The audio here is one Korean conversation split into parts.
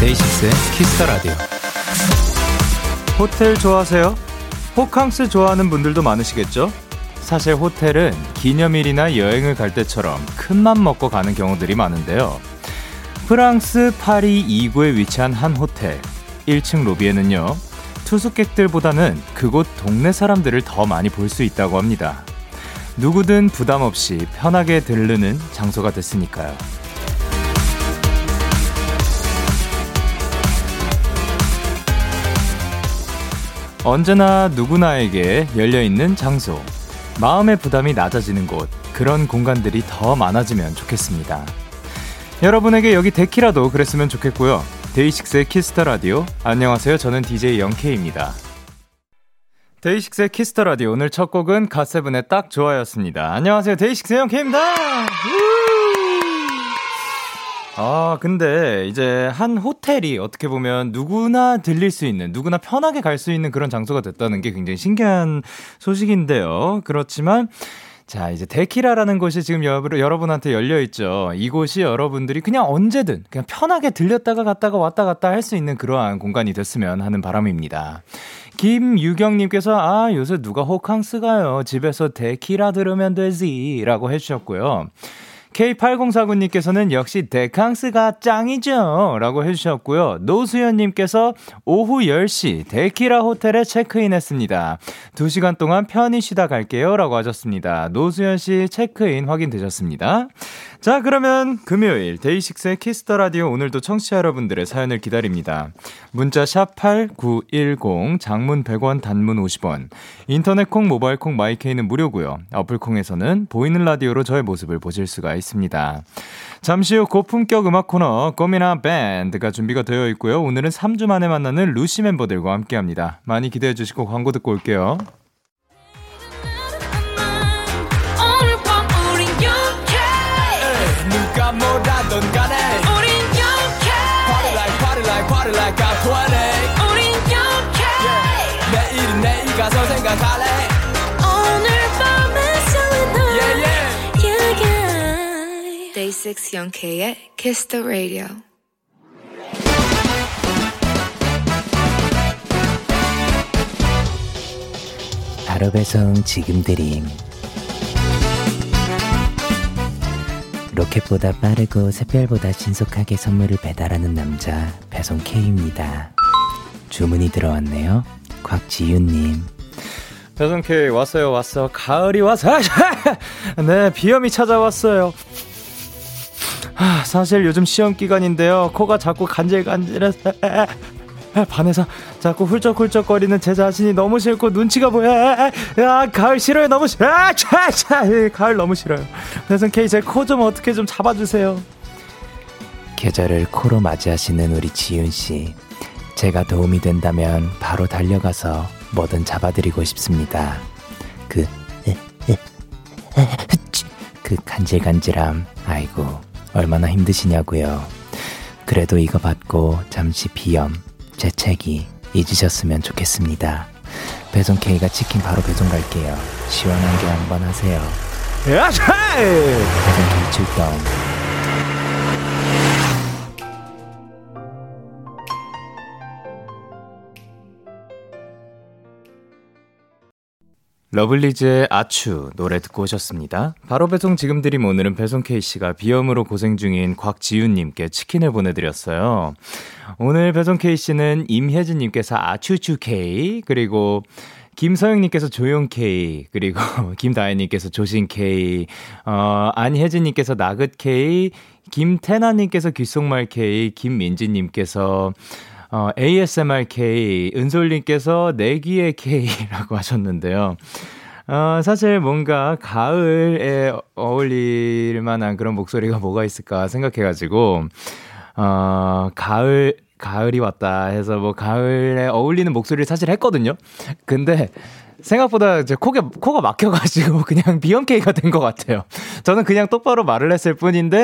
DAY6의 Kiss the Radio. 호텔 좋아하세요? 호캉스 좋아하는 분들도 많으시겠죠? 사실 호텔은 기념일이나 여행을 갈 때처럼 큰 맘 먹고 가는 경우들이 많은데요. 프랑스 파리 2구에 위치한 한 호텔. 1층 로비에는요, 투숙객들보다는 그곳 동네 사람들을 더 많이 볼 수 있다고 합니다. 누구든 부담 없이 편하게 들르는 장소가 됐으니까요. 언제나 누구나에게 열려있는 장소. 마음의 부담이 낮아지는 곳. 그런 공간들이 더 많아지면 좋겠습니다. 여러분에게 여기 데키라도 그랬으면 좋겠고요. DAY6의 Kiss the Radio. 안녕하세요. 저는 DJ Young K입니다. DAY6의 Kiss the Radio. 오늘 첫 곡은 가세븐의 딱 좋아였습니다. 안녕하세요. DAY6 Young K입니다. 아, 근데 이제 한 호텔이 어떻게 보면 누구나 들릴 수 있는, 누구나 편하게 갈 수 있는 그런 장소가 됐다는 게 굉장히 신기한 소식인데요. 그렇지만 자, 이제 데키라라는 곳이 지금 여러분한테 열려 있죠. 이곳이 여러분들이 그냥 언제든 그냥 편하게 들렸다가 갔다가 왔다 갔다 할 수 있는 그러한 공간이 됐으면 하는 바람입니다. 김유경님께서 아, 요새 누가 호캉스 가요? 집에서 데키라 들으면 되지. 라고 해주셨고요. K8049님께서는 역시 데캉스가 짱이죠. 라고 해주셨고요. 노수연님께서 오후 10시 데키라 호텔에 체크인 했습니다. 2시간 동안 편히 쉬다 갈게요. 라고 하셨습니다. 노수연씨 체크인 확인되셨습니다. 자, 그러면 금요일 DAY6의 Kiss the Radio 오늘도 청취자 여러분들의 사연을 기다립니다. 문자 샵 8910 장문 100원 단문 50원. 인터넷 콩 모바일 콩 My K는 무료고요. 어플 콩에서는 보이는 라디오로 저의 모습을 보실 수가 있습니다. 잠시 후 고품격 음악 코너 꼬미나 밴드가 준비가 되어 있고요. 오늘은 3주 만에 만나는 LUCY 멤버들과 함께 합니다. 많이 기대해 주시고 광고 듣고 올게요. 가서 생각할래 오늘 밤에 설레 yeah, yeah. yeah, yeah. Day 6 영케의 Kiss the Radio 바로 배송 지금 드림 로켓보다 빠르고 샛별보다 신속하게 선물을 배달하는 남자 배송 K입니다. 주문이 들어왔네요. 곽지윤님. 배송 K 왔어요 왔어 가을이 와서 네 비염이 찾아왔어요. 아, 사실 요즘 시험 기간인데요. 코가 자꾸 간질간질해서 반해서 자꾸 훌쩍훌쩍거리는 제 자신이 너무 싫고 눈치가 보여. 야, 가을 싫어요. 너무 싫어. 아, 차, 차. 가을 너무 싫어요. 그래서 K 제 코 좀 어떻게 좀 잡아주세요. 계절을 코로 맞이하시는 우리 지윤 씨. 제가 도움이 된다면 바로 달려가서 뭐든 잡아드리고 싶습니다. 그, 그 간질간질함. 아이고, 얼마나 힘드시냐고요. 그래도 이거 받고 잠시 비염, 재채기 잊으셨으면 좋겠습니다. 배송 K가 치킨 바로 배송 갈게요. 시원하게 한번 하세요. 배송 K 출동. 러블리즈의 아추 노래 듣고 오셨습니다. 바로 배송 지금 드림 오늘은 배송 K씨가 비염으로 고생 중인 곽지윤님께 치킨을 보내드렸어요. 오늘 배송 K씨는 임혜진님께서 아추추 K, 그리고 김서영님께서 조용 K, 그리고 김다혜님께서 조신 K, 어, 안혜진님께서 나긋 K, 김태나님께서 귓속말 K, 김민지님께서 어, ASMRK, 은솔님께서 내기의 K라고 하셨는데요. 어, 사실 뭔가 가을에 어울릴 만한 그런 목소리가 뭐가 있을까 생각해가지고, 어, 가을, 가을이 왔다 해서 뭐 가을에 어울리는 목소리를 사실 했거든요. 근데 생각보다 이제 코가, 코가 막혀가지고 그냥 비염케이가 된 것 같아요. 저는 그냥 똑바로 말을 했을 뿐인데,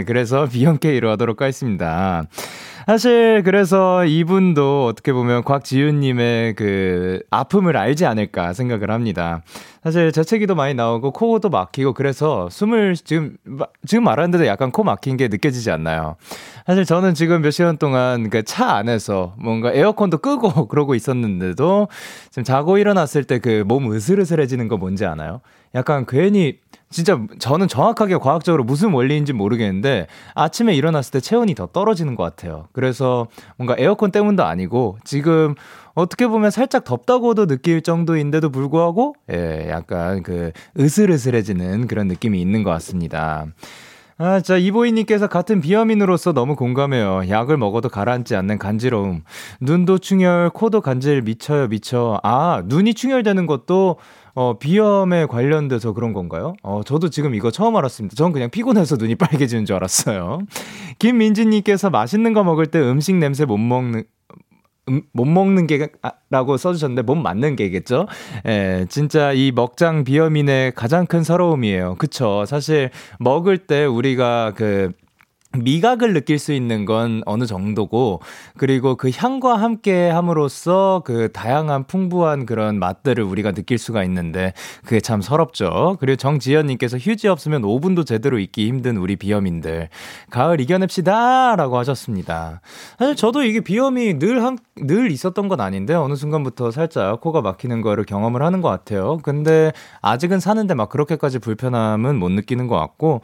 예, 그래서 비염케이로 하도록 하겠습니다. 사실 그래서 이분도 어떻게 보면 곽지윤님의 그 아픔을 알지 않을까 생각을 합니다. 사실 재채기도 많이 나오고 코도 막히고 그래서 숨을 지금 지금 말하는데도 약간 코 막힌 게 느껴지지 않나요? 사실 저는 지금 몇 시간 동안 그 차 안에서 뭔가 에어컨도 끄고 그러고 있었는데도 지금 자고 일어났을 때 그 몸 으슬으슬해지는 거 뭔지 아나요? 약간 괜히 진짜 저는 정확하게 과학적으로 무슨 원리인지 모르겠는데 아침에 일어났을 때 체온이 더 떨어지는 것 같아요. 그래서 뭔가 에어컨 때문도 아니고 지금 어떻게 보면 살짝 덥다고도 느낄 정도인데도 불구하고 예, 약간 그 으슬으슬해지는 그런 느낌이 있는 것 같습니다. 아, 자, 이보이님께서 같은 비염인으로서 너무 공감해요. 약을 먹어도 가라앉지 않는 간지러움. 눈도 충혈, 코도 간질 미쳐요, 미쳐. 아, 눈이 충혈되는 것도 어, 비염에 관련돼서 그런 건가요? 어, 저도 지금 이거 처음 알았습니다. 전 그냥 피곤해서 눈이 빨개지는 줄 알았어요. 김민지님께서 맛있는 거 먹을 때 음식 냄새 못 먹는, 음, 못 먹는 게라고 써주셨는데 못 맞는 게겠죠? 예, 진짜 이 먹장 비염인의 가장 큰 서러움이에요. 그쵸? 사실 먹을 때 우리가 그 미각을 느낄 수 있는 건 어느 정도고 그리고 그 향과 함께 함으로써 그 다양한 풍부한 그런 맛들을 우리가 느낄 수가 있는데 그게 참 서럽죠. 그리고 정지현 님께서 휴지 없으면 5분도 제대로 있기 힘든 우리 비염인들 가을 이겨냅시다라고 하셨습니다. 사실 저도 이게 비염이 늘한늘 있었던 건 아닌데 어느 순간부터 살짝 코가 막히는 거를 경험을 하는 것 같아요. 근데 아직은 사는데 막 그렇게까지 불편함은 못 느끼는 것 같고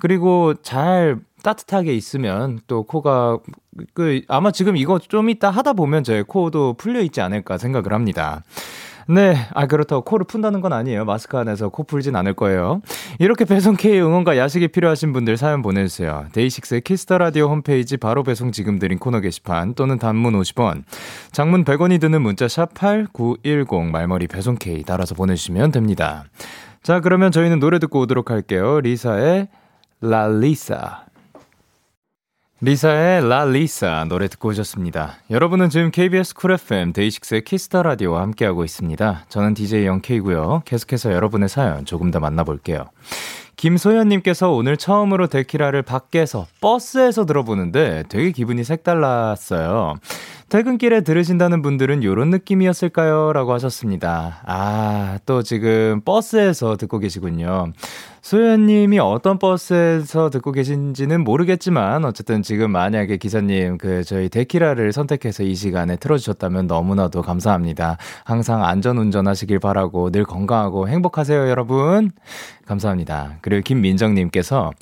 그리고 잘 따뜻하게 있으면 또 코가 그 아마 지금 이거 좀 이따 하다 보면 제 코도 풀려 있지 않을까 생각을 합니다. 네. 아, 그렇다고 코를 푼다는 건 아니에요. 마스크 안에서 코 풀진 않을 거예요. 이렇게 배송 K 응원과 야식이 필요하신 분들 사연 보내주세요. DAY6의 Kiss the Radio 홈페이지 바로 배송 지금 드린 코너 게시판 또는 단문 50원, 장문 100원이 드는 문자 샵 8910 말머리 배송 K 달아서 보내주시면 됩니다. 자, 그러면 저희는 노래 듣고 오도록 할게요. LISA의 LALISA. LISA의 LALISA 노래 듣고 오셨습니다. 여러분은 지금 KBS 쿨 FM 데이식스의 키스터 라디오와 함께하고 있습니다. 저는 DJ Young K고요. 계속해서 여러분의 사연 조금 더 만나볼게요. 김소연님께서 오늘 처음으로 데키라를 밖에서 버스에서 들어보는데 되게 기분이 색달랐어요. 퇴근길에 들으신다는 분들은 이런 느낌이었을까요? 라고 하셨습니다. 아, 또 지금 버스에서 듣고 계시군요. 소연님이 어떤 버스에서 듣고 계신지는 모르겠지만 어쨌든 지금 만약에 기사님 그 저희 데키라를 선택해서 이 시간에 틀어주셨다면 너무나도 감사합니다. 항상 안전 운전하시길 바라고 늘 건강하고 행복하세요 여러분. 감사합니다. 그리고 김민정님께서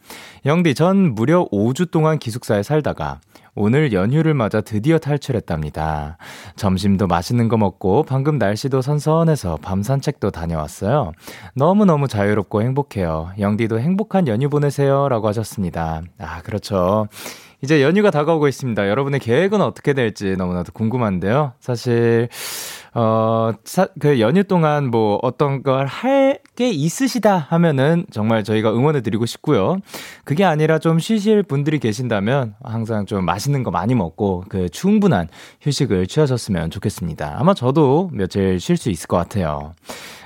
영디 전 무려 5주 동안 기숙사에 살다가 오늘 연휴를 맞아 드디어 탈출했답니다. 점심도 맛있는 거 먹고 방금 날씨도 선선해서 밤 산책도 다녀왔어요. 너무너무 자유롭고 행복해요. 영디도 행복한 연휴 보내세요. 라고 하셨습니다. 아, 그렇죠. 이제 연휴가 다가오고 있습니다. 여러분의 계획은 어떻게 될지 너무나도 궁금한데요. 사실, 어, 사, 그 연휴 동안 뭐 어떤 걸 할 게 있으시다 하면은 정말 저희가 응원해 드리고 싶고요. 그게 아니라 좀 쉬실 분들이 계신다면 항상 좀 맛있는 거 많이 먹고 그 충분한 휴식을 취하셨으면 좋겠습니다. 아마 저도 며칠 쉴 수 있을 것 같아요.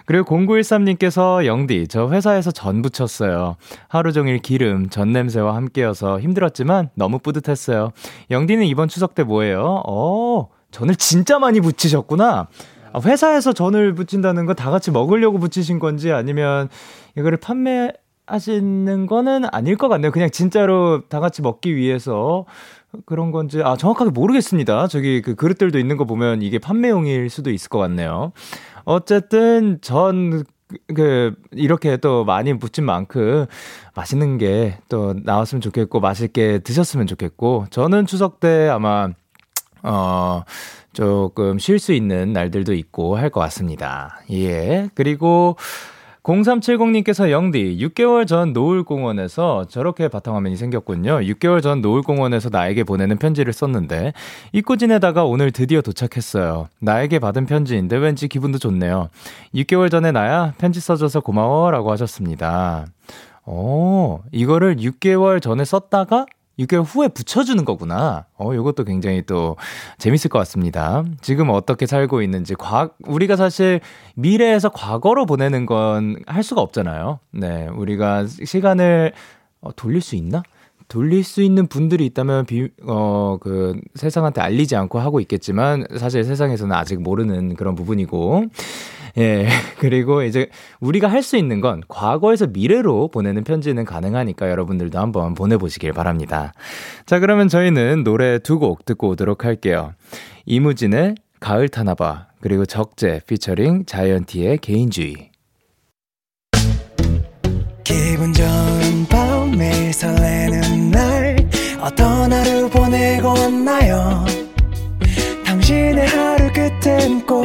그리고 0913님께서 영디, 저 회사에서 전 부쳤어요. 하루 종일 기름, 전 냄새와 함께여서 힘들었지만 너무 뿌듯했어요. 영디는 이번 추석 때 뭐예요? 어, 전을 진짜 많이 붙이셨구나. 아, 회사에서 전을 붙인다는 건 다 같이 먹으려고 붙이신 건지 아니면 이거를 판매 하시는 거는 아닐 것 같네요. 그냥 진짜로 다 같이 먹기 위해서 그런 건지, 아, 정확하게 모르겠습니다. 저기 그 그릇들도 있는 거 보면 이게 판매용일 수도 있을 것 같네요. 어쨌든 전, 그, 이렇게 또 많이 붙인 만큼 맛있는 게 또 나왔으면 좋겠고, 맛있게 드셨으면 좋겠고, 저는 추석 때 아마 어, 조금 쉴 수 있는 날들도 있고 할 것 같습니다. 예. 그리고 0370님께서 영디, 6개월 전 노을공원에서 저렇게 바탕화면이 생겼군요. 6개월 전 노을공원에서 나에게 보내는 편지를 썼는데, 잊고 지내다가 오늘 드디어 도착했어요. 나에게 받은 편지인데 왠지 기분도 좋네요. 6개월 전에 나야 편지 써줘서 고마워 라고 하셨습니다. 어, 이거를 6개월 전에 썼다가 6개월 후에 붙여주는 거구나. 어, 요것도 굉장히 또 재밌을 것 같습니다. 지금 어떻게 살고 있는지, 과, 우리가 사실 미래에서 과거로 보내는 건 할 수가 없잖아요. 네, 우리가 시간을 어, 돌릴 수 있나? 돌릴 수 있는 분들이 있다면 비, 어, 그, 세상한테 알리지 않고 하고 있겠지만, 사실 세상에서는 아직 모르는 그런 부분이고, 예, 그리고 이제 우리가 할 수 있는 건 과거에서 미래로 보내는 편지는 가능하니까 여러분들도 한번 보내보시길 바랍니다. 자, 그러면 저희는 노래 두 곡 듣고 오도록 할게요. 이무진의 가을 타나봐, 그리고 적재 피처링 자이언티의 개인주의. 기분 좋은 밤 매일 설레는 날 어떤 하루 보내고 왔나요 당신의 하루 끝엔 꼭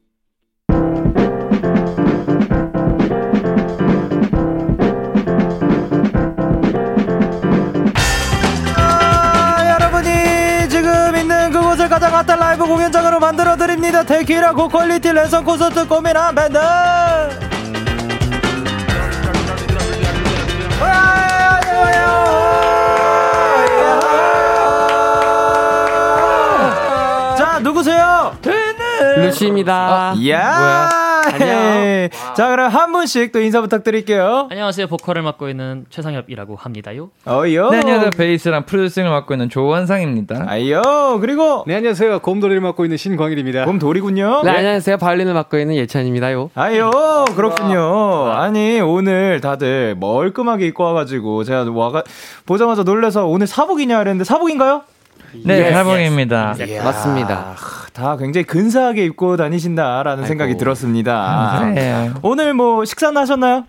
가장 핫한 라이브 공연장으로 만들어 드립니다. 테키라 고퀄리티 레선 콘서트 고민한 밴드. 자 누구세요? 루시입니다. 어, 야. 뭐야? 안녕. 자, 그럼 한 분씩 또 인사 부탁드릴게요. 안녕하세요. 보컬을 맡고 있는 최상엽이라고 합니다요. 어요. 네, 안녕하세요. 베이스랑 프로듀싱을 맡고 있는 조원상입니다. 아요. 그리고 네, 안녕하세요. 곰돌이를 맡고 있는 신광일입니다. 곰돌이군요. 네, 안녕하세요. 바이올린을 맡고 있는 예찬입니다요. 아요. 그렇군요. 아니, 오늘 다들 멀끔하게 입고 와 가지고 제가 와가 보자마자 놀래서 오늘 사복이냐 그랬는데 사복인가요? 네, 사복입니다. 맞습니다. 다 굉장히 근사하게 입고 다니신다라는 아이고. 생각이 들었습니다. 네. 오늘 뭐 식사는 하셨나요?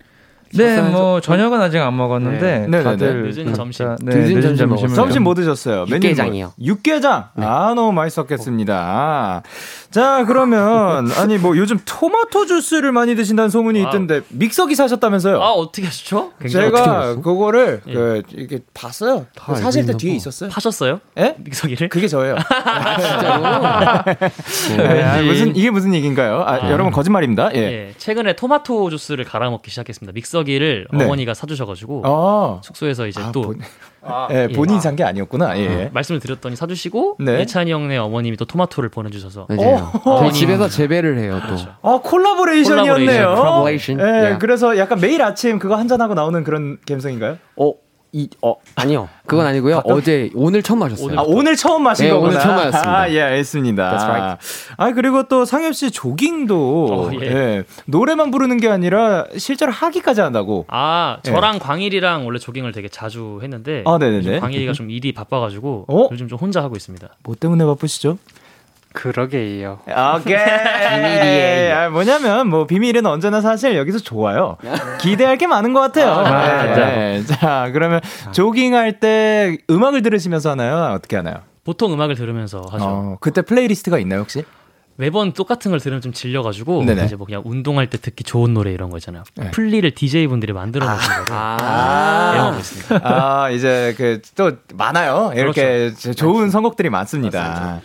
네, 뭐 저녁은 아직 안 먹었는데 네. 다들 늦은 점심, 네, 늦은 점심 점심 점심 뭐 드셨어요? 육개장이요. 육개장. 네. 아 너무 맛있었겠습니다. 자 그러면 아니 뭐 요즘 토마토 주스를 많이 드신다는 소문이 아. 있던데 믹서기 사셨다면서요? 아 어떻게 하셨죠? 제가 그거를 예. 그 이렇게 봤어요. 사실 때 뒤에 있었어요. 파셨어요? 예? 믹서기를? 그게 저예요. 아, 진짜로? 네, 아, 무슨 이게 무슨 얘기인가요? 아, 아. 여러분 거짓말입니다. 예. 예. 최근에 토마토 주스를 갈아 먹기 시작했습니다. 믹서 믹서기를 네. 어머니가 사주셔가지고 아. 숙소에서 이제 아, 또 본... 아, 예, 본인이 산 게 아니었구나. 예. 어, 말씀을 드렸더니 사주시고 네. 예찬이 형네 어머님이 또 토마토를 보내주셔서 어, 저희 집에서 재배를 해요 또. 그렇죠. 아 collaboration이었네요. collaboration. 예, yeah. 그래서 약간 매일 아침 그거 한잔 하고 나오는 그런 감성인가요? 어 이, 어, 아니요. 그건 아니고요. 가끔? 어제, 오늘 처음 마셨어요. 아, 오늘 처음 마신 네, 거구나. 오늘 처음 마셨습니다. 아, 예, 알겠습니다. Right. 아, 그리고 또 상엽 씨 조깅도, 어, 예. 예. 노래만 부르는 게 아니라 실제로 하기까지 한다고. 아, 저랑 예. 광일이랑 원래 조깅을 되게 자주 했는데. 아, 네네네. 광일이가 좀 일이 바빠가지고. 어? 요즘 좀 혼자 하고 있습니다. 뭐 때문에 바쁘시죠? 그러게요. 오케이. 비밀이에요. 아, 뭐냐면 뭐 비밀은 언제나 사실 여기서 좋아요. 기대할 게 많은 것 같아요. 아, 네, 네. 자, 그러면 조깅할 때 음악을 들으시면서 하나요? 어떻게 하나요? 보통 음악을 들으면서 하죠. 어, 그때 playlist가 있나요 혹시? 매번 똑같은 걸 들으면 좀 질려가지고 네네. 이제 뭐 그냥 운동할 때 듣기 좋은 노래 이런 거 있잖아요. 네. 플리를 DJ 분들이 만들어 놓으신 아, 거를 아, 애용하고 있습니다. 아 이제 그 또 많아요. 이렇게 그렇죠. 좋은 선곡들이 많습니다. 맞습니다.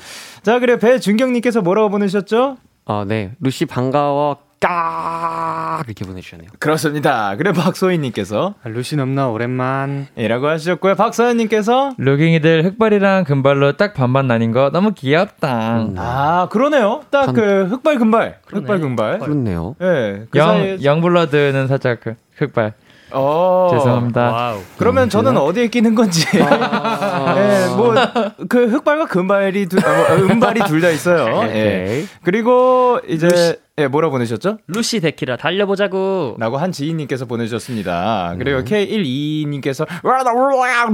자, 그래 배준경님께서 뭐라고 보내셨죠? 어, 네. 루시 반가워. 까 이렇게 보내주셨네요. 그렇습니다. 그래 박소희님께서 아, 루시 넘나 오랜만 이라고 하셨고요. 박서연님께서 루깅이들 흑발이랑 금발로 딱 반반 나뉜 거 너무 귀엽다. 음. 아 그러네요. 딱 그 흑발 금발, 흑발 금발. 그렇네요. 예. 네, 그영 영블러드는 살짝 그 흑발. 어. 죄송합니다. 와우. 그러면 음, 저는 어디에 끼는 건지. 아. 네, 뭐 그 흑발과 금발이 두, 어, 뭐, 은발이 둘 다 있어요. 예. 그리고 이제 예, 뭐라 보내셨죠? LUCY 데키라 달려보자고. 라고 한 지인님께서 보내주셨습니다. 그리고 음. K122님께서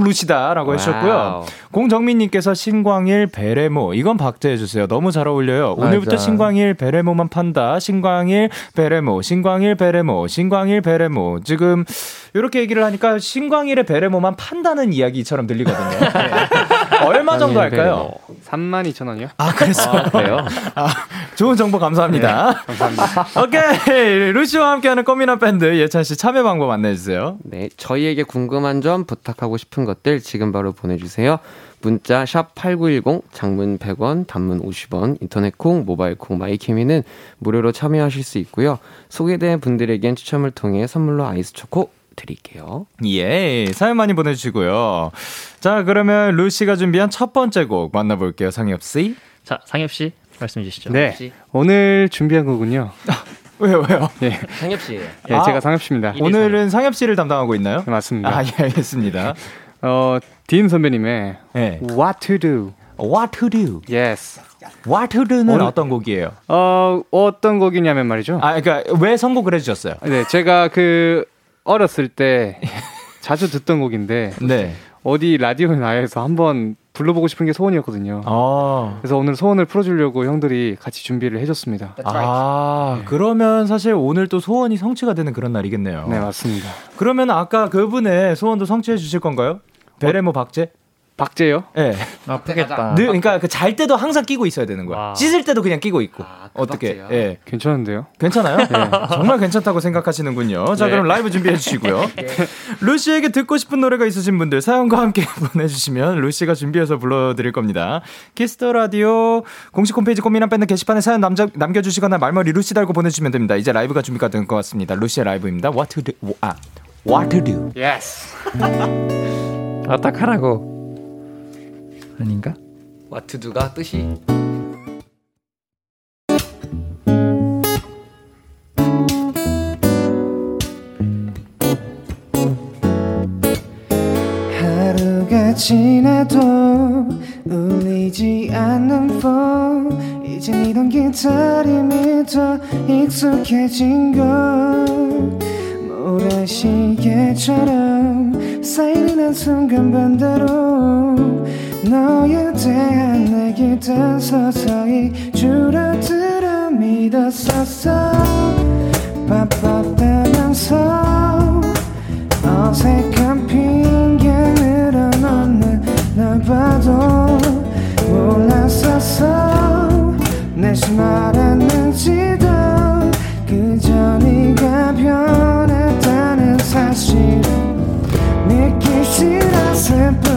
LUCY다라고 해주셨고요. 공정민님께서 신광일 베레모. 이건 박제해주세요. 너무 잘 어울려요. 오늘부터 신광일 베레모만 판다. 신광일 베레모, 신광일 베레모, 신광일 베레모. 지금 이렇게 얘기를 하니까 신광일의 베레모만 판다는 이야기처럼 들리거든요. 네. 얼마 정도 할까요? 3만 2천 원이요? 아, 그랬어. 아, 그래요? 아, 좋은 정보 감사합니다. 네, 감사합니다. 오케이. 루시와 함께하는 꽃미남 밴드 예찬 씨 참여 방법 안내해 주세요. 네, 저희에게 궁금한 점 부탁하고 싶은 것들 지금 바로 보내주세요. 문자 샵 8910 장문 100원 단문 50원 인터넷 콩 모바일 콩 마이케미는 무료로 참여하실 수 있고요. 소개된 분들에겐 추첨을 통해 선물로 아이스 초코 드릴게요. 예, 사연 많이 보내주시고요. 자, 그러면 루시가 준비한 첫 번째 곡 만나볼게요, 상엽 씨. 자, 상엽 씨 말씀해 주시죠. 네, 오늘 준비한 곡은요. 왜요, 왜요? 예. 상엽 씨. 예, 아, 제가 상엽 씨입니다. 오늘은 상엽 씨를 담당하고 있나요? 네, 맞습니다. 아, 예, 알겠습니다. 어, 딘 선배님의 네. What to do. What to do. Yes. What to do는 오늘, 어떤 곡이에요? 어, 어떤 곡이냐면 말이죠. 아, 그러니까 왜 선곡을 해주셨어요? 네, 제가 그 어렸을 때 자주 듣던 곡인데 네. 어디 라디오에 나와서 한번 불러보고 싶은 게 소원이었거든요. 아. 그래서 오늘 소원을 풀어주려고 형들이 같이 준비를 해줬습니다. 아, 네. 그러면 사실 오늘 또 소원이 성취가 되는 그런 날이겠네요. 네, 맞습니다. 그러면 아까 그분의 소원도 성취해 주실 건가요? 베레모 박제? 박제요? 예. 네. 아프겠다. 늘 그러니까 그 잘 때도 항상 끼고 있어야 되는 거야. 와. 씻을 때도 그냥 끼고 있고. 아, 그 어떻게? 예. 네. 괜찮은데요? 괜찮아요? 네. 정말 괜찮다고 생각하시는군요. 자, 네. 그럼 라이브 준비해 주시고요. 네. 루시에게 듣고 싶은 노래가 있으신 분들 사연과 함께 보내 주시면 루시가 준비해서 불러 드릴 겁니다. 키스 더 라디오 공식 홈페이지 고민한 밴드 게시판에 사연 남겨, 남겨 주시거나 말머리 루시 달고 보내 주시면 됩니다. 이제 라이브가 준비가 된 것 같습니다. 루시의 라이브입니다. What to do? 아. What to do? Yes. 아, 딱 하라고. 아닌가? 와트두가 뜻이? 하루가 지나도 울리지 않는 폰 이젠 이런 기다림이 더 익숙해진 걸. 모래시계처럼 쌓이는 순간 반대로 너에 대한 내 기대 서서히 줄어들어 믿었었어. 바빴다면서 어색한 핑계 늘어놓는 널 봐도 몰랐었어. 내시 말했는지도 그저 네가 변했다는 사실 믿기 싫었을 뿐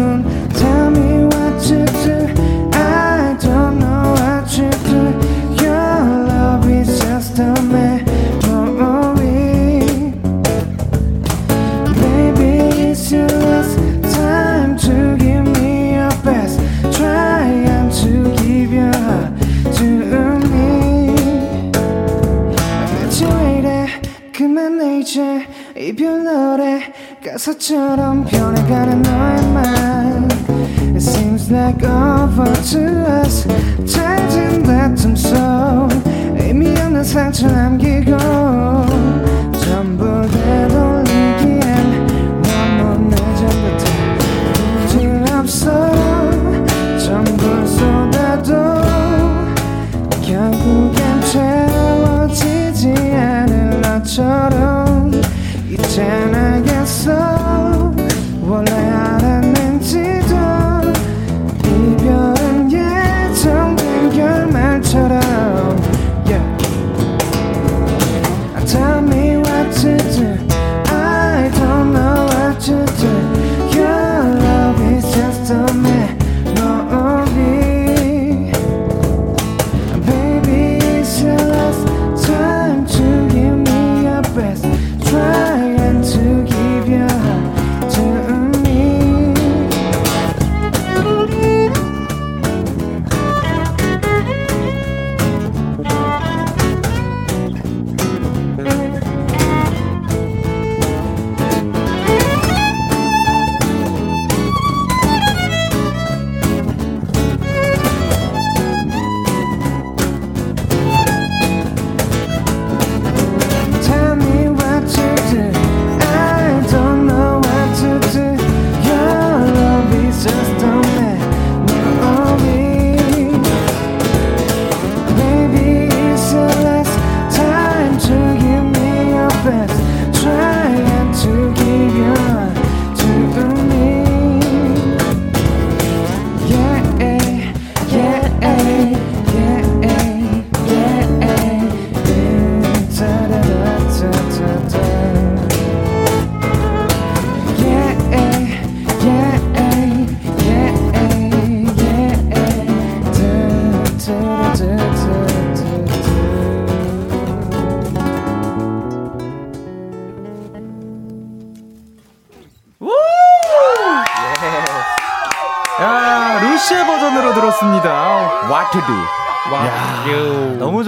가사처럼 변해가는 너의 말. It seems like over to us. 잦은 다툼 속 의미 없는 상처 남기고 전부 되돌리기엔 너무 늦은 듯해 부질없어 전부 쏟아도 결국엔 채워지지 않을 너처럼. 알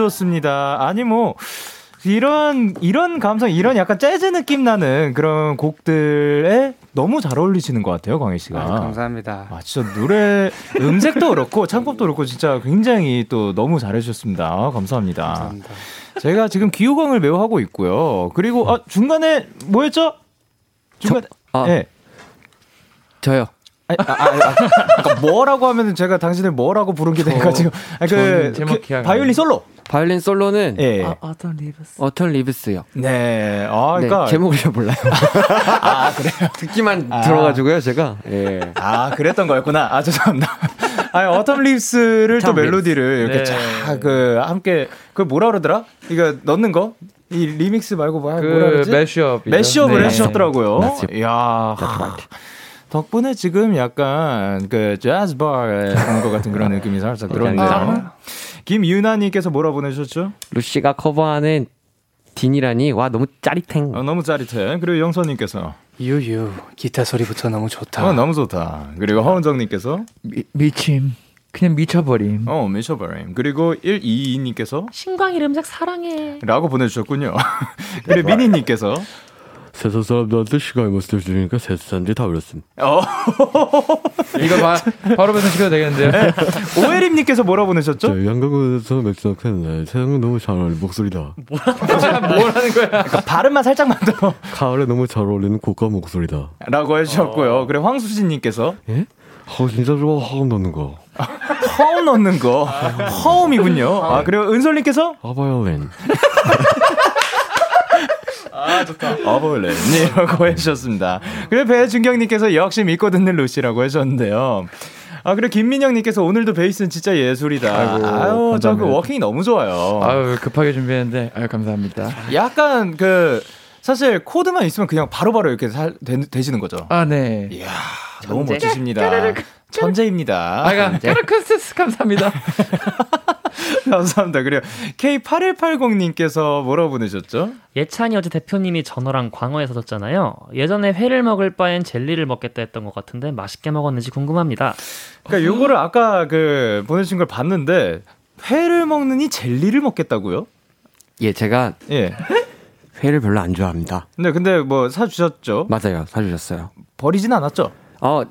좋습니다. 아니 뭐 이런 이런 감성, 이런 약간 재즈 느낌 나는 그런 곡들에 너무 잘 어울리시는 것 같아요, 광희 씨가. 아, 감사합니다. 아, 진짜 노래 음색도 그렇고 창법도 그렇고 진짜 굉장히 또 너무 잘해주셨습니다. 아, 감사합니다. 감사합니다. 제가 지금 기호광을 매우 하고 있고요. 그리고 아, 중간에 뭐였죠? 중간 저, 아, 네. 저요. 아, 아, 아, 아, 뭐라고 하면은 제가 당신을 뭐라고 부른 게 돼가지고 아, 그, 그 바이올린 솔로 바이올린 솔로는 예. 아, Autumn Leaves. Autumn Leaves요. 네. 아, 네, 그러니까 네, 제목을 잘 몰라요. 아, 그래요. 듣기만 아. 들어가지고요, 제가. 예. 아, 그랬던 거였구나. 아, 죄송합니다. 아, Autumn Leaves를 또 멜로디를 이렇게 네. 쫙그 함께 그 뭐라 그러더라? 이거 넣는 거? 이 리믹스 말고 뭐, 그 뭐라 그러지? Mashup. Mashup을 네. 해 주셨더라고요. 이야. 덕분에 지금 약간 그 재즈 바에 온 것 같은 그런 느낌이 살짝 들었는데요. 김유나님께서 뭐라 보내주셨죠? 루시가 커버하는 딘이라니 와 너무 짜릿행. 어, 너무 짜릿해. 그리고 영선님께서 유유 기타 소리부터 너무 좋다. 어, 너무 좋다. 그리고 허은정님께서 미, 미침 그냥 미쳐버림. 어 미쳐버림. 그리고 122님께서 신광이 음색 사랑해. 라고 보내주셨군요. 그리고 미니님께서 세상 사람들한테 시간이 못쓸 주니까 세상들이 다 어렸음. 어. 이거 봐, 바로 배송시켜도 되겠는데요? 네. 오해림님께서 뭐라 보내셨죠? 네, 양가구에서 맥주 캔네 세상은 너무 잘 어울리는 목소리다. 뭐라는 거야? 그러니까 발음만 살짝만 더. 가을에 너무 잘 어울리는 고가 목소리다. 라고 해주셨고요. 어. 그리고 황수진님께서. 예? 어, 진짜 좋아, 허음 넣는 거. 허음 넣는 거. 허음이군요. 아, 그리고 은솔님께서. 아바이올린. 아 좋다. 어블렌이라고 해주셨습니다. 그리고 배준경님께서 역시 믿고 듣는 루시라고 해주셨는데요. 아 그래 김민영님께서 오늘도 베이스는 진짜 예술이다. 아이고, 아유 저 그 워킹이 너무 좋아요. 아유 급하게 준비했는데 아유 감사합니다. 약간 그 사실 코드만 있으면 그냥 바로바로 바로 이렇게 살, 되, 시는 거죠. 아 네. 이야 너무 멋지십니다. 천재입니다. 아가 까르크스 감사합니다. 감사합니다. 그래요. K8180님께서 뭐라고 보내셨죠? 예찬이 어제 대표님이 전어랑 광어에 사줬잖아요. 예전에 회를 먹을 바엔 젤리를 먹겠다 했던 것 같은데 맛있게 먹었는지 궁금합니다. 그러니까 요거를 아까 그 보내주신 걸 봤는데 회를 먹느니 젤리를 먹겠다고요? 예, 제가 예. 회를 별로 안 좋아합니다. 네, 근데 뭐 사주셨죠? 맞아요, 사주셨어요. 버리진 않았죠? 어,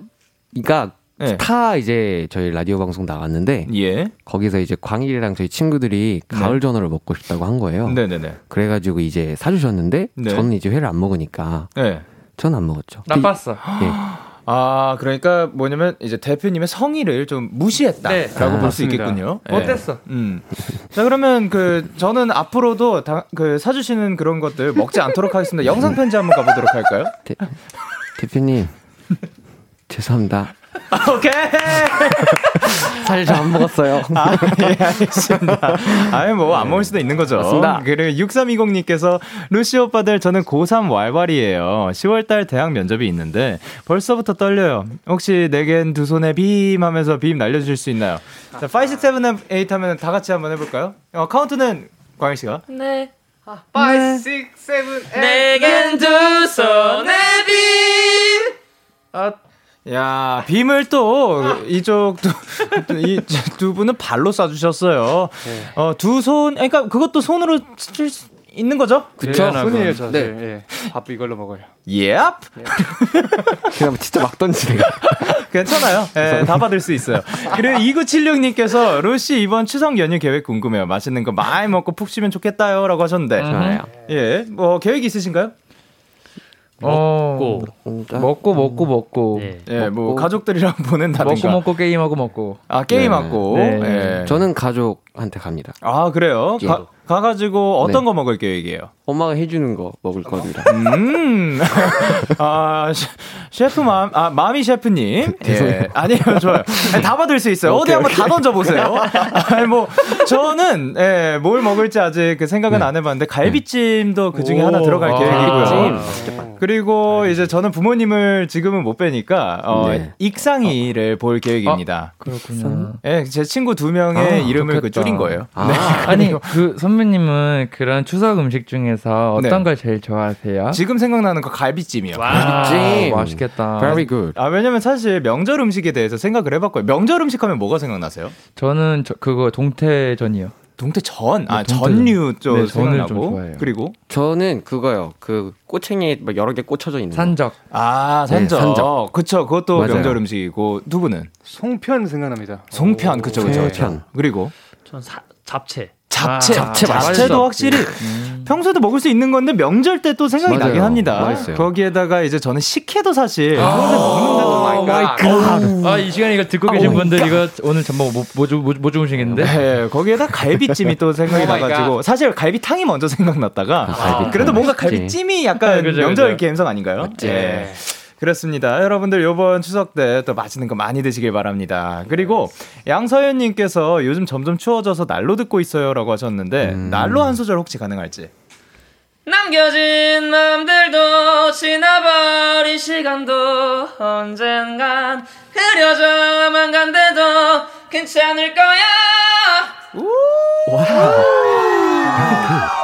그러니까 네. 스타 이제 저희 라디오 방송 나갔는데 예. 거기서 이제 광일이랑 저희 친구들이 네. 가을 전어를 먹고 싶다고 한 거예요. 네네네. 그래가지고 이제 사주셨는데 네. 저는 이제 회를 안 먹으니까 네. 저는 안 먹었죠. 나빴어. 예. 아, 그러니까 뭐냐면 이제 대표님의 성의를 좀 무시했다라고 네. 아, 볼수 있겠군요. 네. 못했어. 음. 자, 그러면 그 저는 앞으로도 다, 그 사주시는 그런 것들 먹지 않도록 하겠습니다. 영상 편지 한번 가보도록 할까요? 대, 대표님 죄송합니다. 오케이. 사실 저안 먹었어요. 아, 예, 알겠습니다. 아니, 뭐, 안 먹을 수도 있는 거죠. 맞습니다. 그리고 6320님께서, 루시 오빠들, 저는 고3 왈왈이에요. 10월달 대학 면접이 있는데, 벌써부터 떨려요. 혹시 내겐 두 손에 빔 하면서 빔 날려주실 수 있나요? 자, 5, 6, 7, 8 하면 다 같이 한번 해볼까요? 어, 카운트는 광일 씨가. 네. 5, 6, 7, 8. 내겐 두 손에 빔! 아, 야, 빔을 또 이쪽 이두 분은 발로 쏴주셨어요. 네. 어, 두 손, 그러니까 그것도 손으로 칠 수 있는 거죠? 그쵸. 손이에요, 저. 네. 예. 밥 이걸로 먹어요. 예. Yep. 그냥 진짜 막 던지네요. 괜찮아요. 예, 다 받을 수 있어요. 그리고 2976님께서 루시 이번 추석 연휴 계획 궁금해요. 맛있는 거 많이 먹고 푹 쉬면 좋겠다요. 라고 하셨는데. 좋아요. 예, 뭐 계획 있으신가요? 먹고. 어, 먹고 먹고 먹고. 네. 예, 뭐 가족들이랑 보낸다든가. 먹고 먹고 게임하고 먹고. 아 게임하고. 네. 네. 저는 가족한테 갑니다. 아 그래요? 가, 가가지고 어떤 네. 거 먹을 계획이에요? 엄마가 해주는 거 먹을 겁니다. 음, 아 셰프 맘, 아 마미 셰프님, 예, 아니에요, 좋아요. 아니, 다 받을 수 있어요. 어디 한번 다 던져 보세요. 아니 뭐 저는 예, 뭘 먹을지 아직 그 생각은 네. 안 해봤는데 갈비찜도 그 중에 하나 들어갈 계획이고요. 그리고 이제 저는 부모님을 지금은 못 뵈니까 어, 네. 익상이를 어. 볼 계획입니다. 아, 그렇군요. 네, 제 친구 두 명의 아, 이름을 그 줄인 거예요. 아. 네. 아니 그 선배 님은 그런 추석 음식 중에서 어떤 네. 걸 제일 좋아하세요? 지금 생각나는 거 갈비찜이요. 갈비찜 맛있겠다. Very good. 아 왜냐면 사실 명절 음식에 대해서 생각을 해봤고요. 명절 음식 하면 뭐가 생각나세요? 저는 저, 그거 동태전이요. 동태전, 아 네, 전류 쪽 네, 좋아해요. 그리고 저는 그거요. 그 꼬챙이 여러 개 꽂혀져 있는 산적. 아 산적. 네, 산적. 그쵸. 그것도 맞아요. 명절 음식이고 두 분은 송편 생각납니다. 송편, 그쵸, 그쵸, 그쵸. 그리고 전 사, 잡채. 잡채, 아, 잡채 잡채 도 확실히 음. 평소에도 먹을 수 있는 건데 명절 때 또 생각이 맞아요. 나긴 합니다. 맛있어요. 거기에다가 이제 저는 식혜도 사실 아, 먹는다고 마이 아이 시간에 이거 듣고 계신 분들 이거 오늘 전부 뭐, 뭐, 뭐, 뭐 주무시겠는데? 네, 거기에다 갈비찜이 또 생각이 나가지고 사실 갈비탕이 먼저 생각났다가 아, 그래도 뭔가 갈비찜이 약간 그죠, 명절 그죠. 감성 아닌가요? 네. 그렇습니다. 여러분들 요번 추석 때 또 맛있는 거 많이 드시길 바랍니다. 그리고 양서연 님께서 요즘 점점 추워져서 난로 듣고 있어요라고 하셨는데 음. 난로 한 소절 혹시 가능할지? 남겨진 마음들도 지나버린 시간도 언젠간 흐려져만 간대도 괜찮을 거야.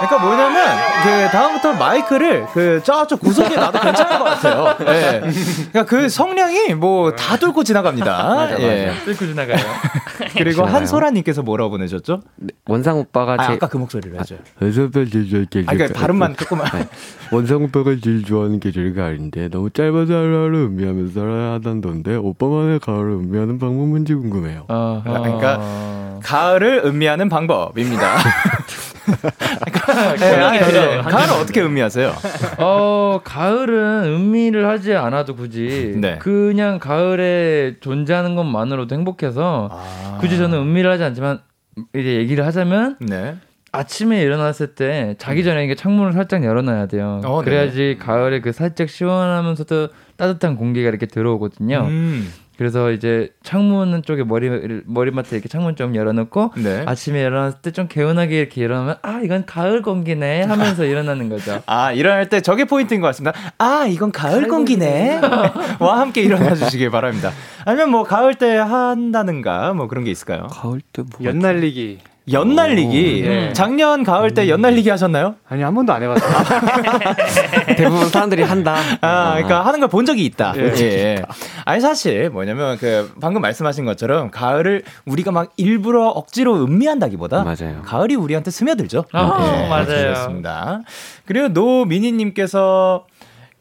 그러니까 뭐냐면 그 다음부터 마이크를 그 저쪽 구석에 놔도 괜찮을 것 같아요. 예. 그러니까 그 성량이 뭐 다 뚫고 지나갑니다. 맞아, 예. 맞아. 뚫고 지나가요. 그리고 한소라님께서 뭐라고 보내셨죠? 네, 원상 오빠가 아, 제... 아까 그 목소리를 해줘요. 아, 그러니까 발음만 조금만. 네. 원상 오빠가 제일 좋아하는 계절이 가을인데 너무 짧아서 하루하루 음미하면서 살아야 하던데 오빠만의 가을을 음미하는 방법 뭔지 궁금해요. 어, 그러니까 가을을 음미하는 방법입니다. 네, 아니, 네. 가을은 어떻게 음미하세요? 어, 가을은 음미를 하지 않아도 굳이 네. 그냥 가을에 존재하는 것만으로도 행복해서 아. 굳이 저는 음미를 하지 않지만 이제 얘기를 하자면 네. 아침에 일어났을 때 자기 전에 이게 창문을 살짝 열어놔야 돼요. 어, 네. 그래야지 가을에 그 살짝 시원하면서도 따뜻한 공기가 이렇게 들어오거든요. 음. 그래서 이제 창문 쪽에 머리 머리맡에 이렇게 창문 좀 열어놓고 네. 아침에 일어났을 때 좀 개운하게 이렇게 일어나면 아 이건 가을 공기네 하면서 일어나는 거죠. 아 일어날 때 저게 포인트인 것 같습니다. 아 이건 가을, 가을 공기네. 와 함께 일어나 주시길 바랍니다. 아니면 뭐 가을 때 한다는가 뭐 그런 게 있을까요? 가을 때 뭐? 연날리기. 연날리기. 네. 작년 가을 때 연날리기 하셨나요? 아니 한 번도 안 해봤어요. 대부분 사람들이 한다. 아, 그러니까 하는 걸 본 적이 있다. 예. 예. 아니 사실 뭐냐면 그 방금 말씀하신 것처럼 가을을 우리가 막 일부러 억지로 음미한다기보다 맞아요. 가을이 우리한테 스며들죠. 아, 예, 맞아요. 그렇습니다. 그리고 노미니님께서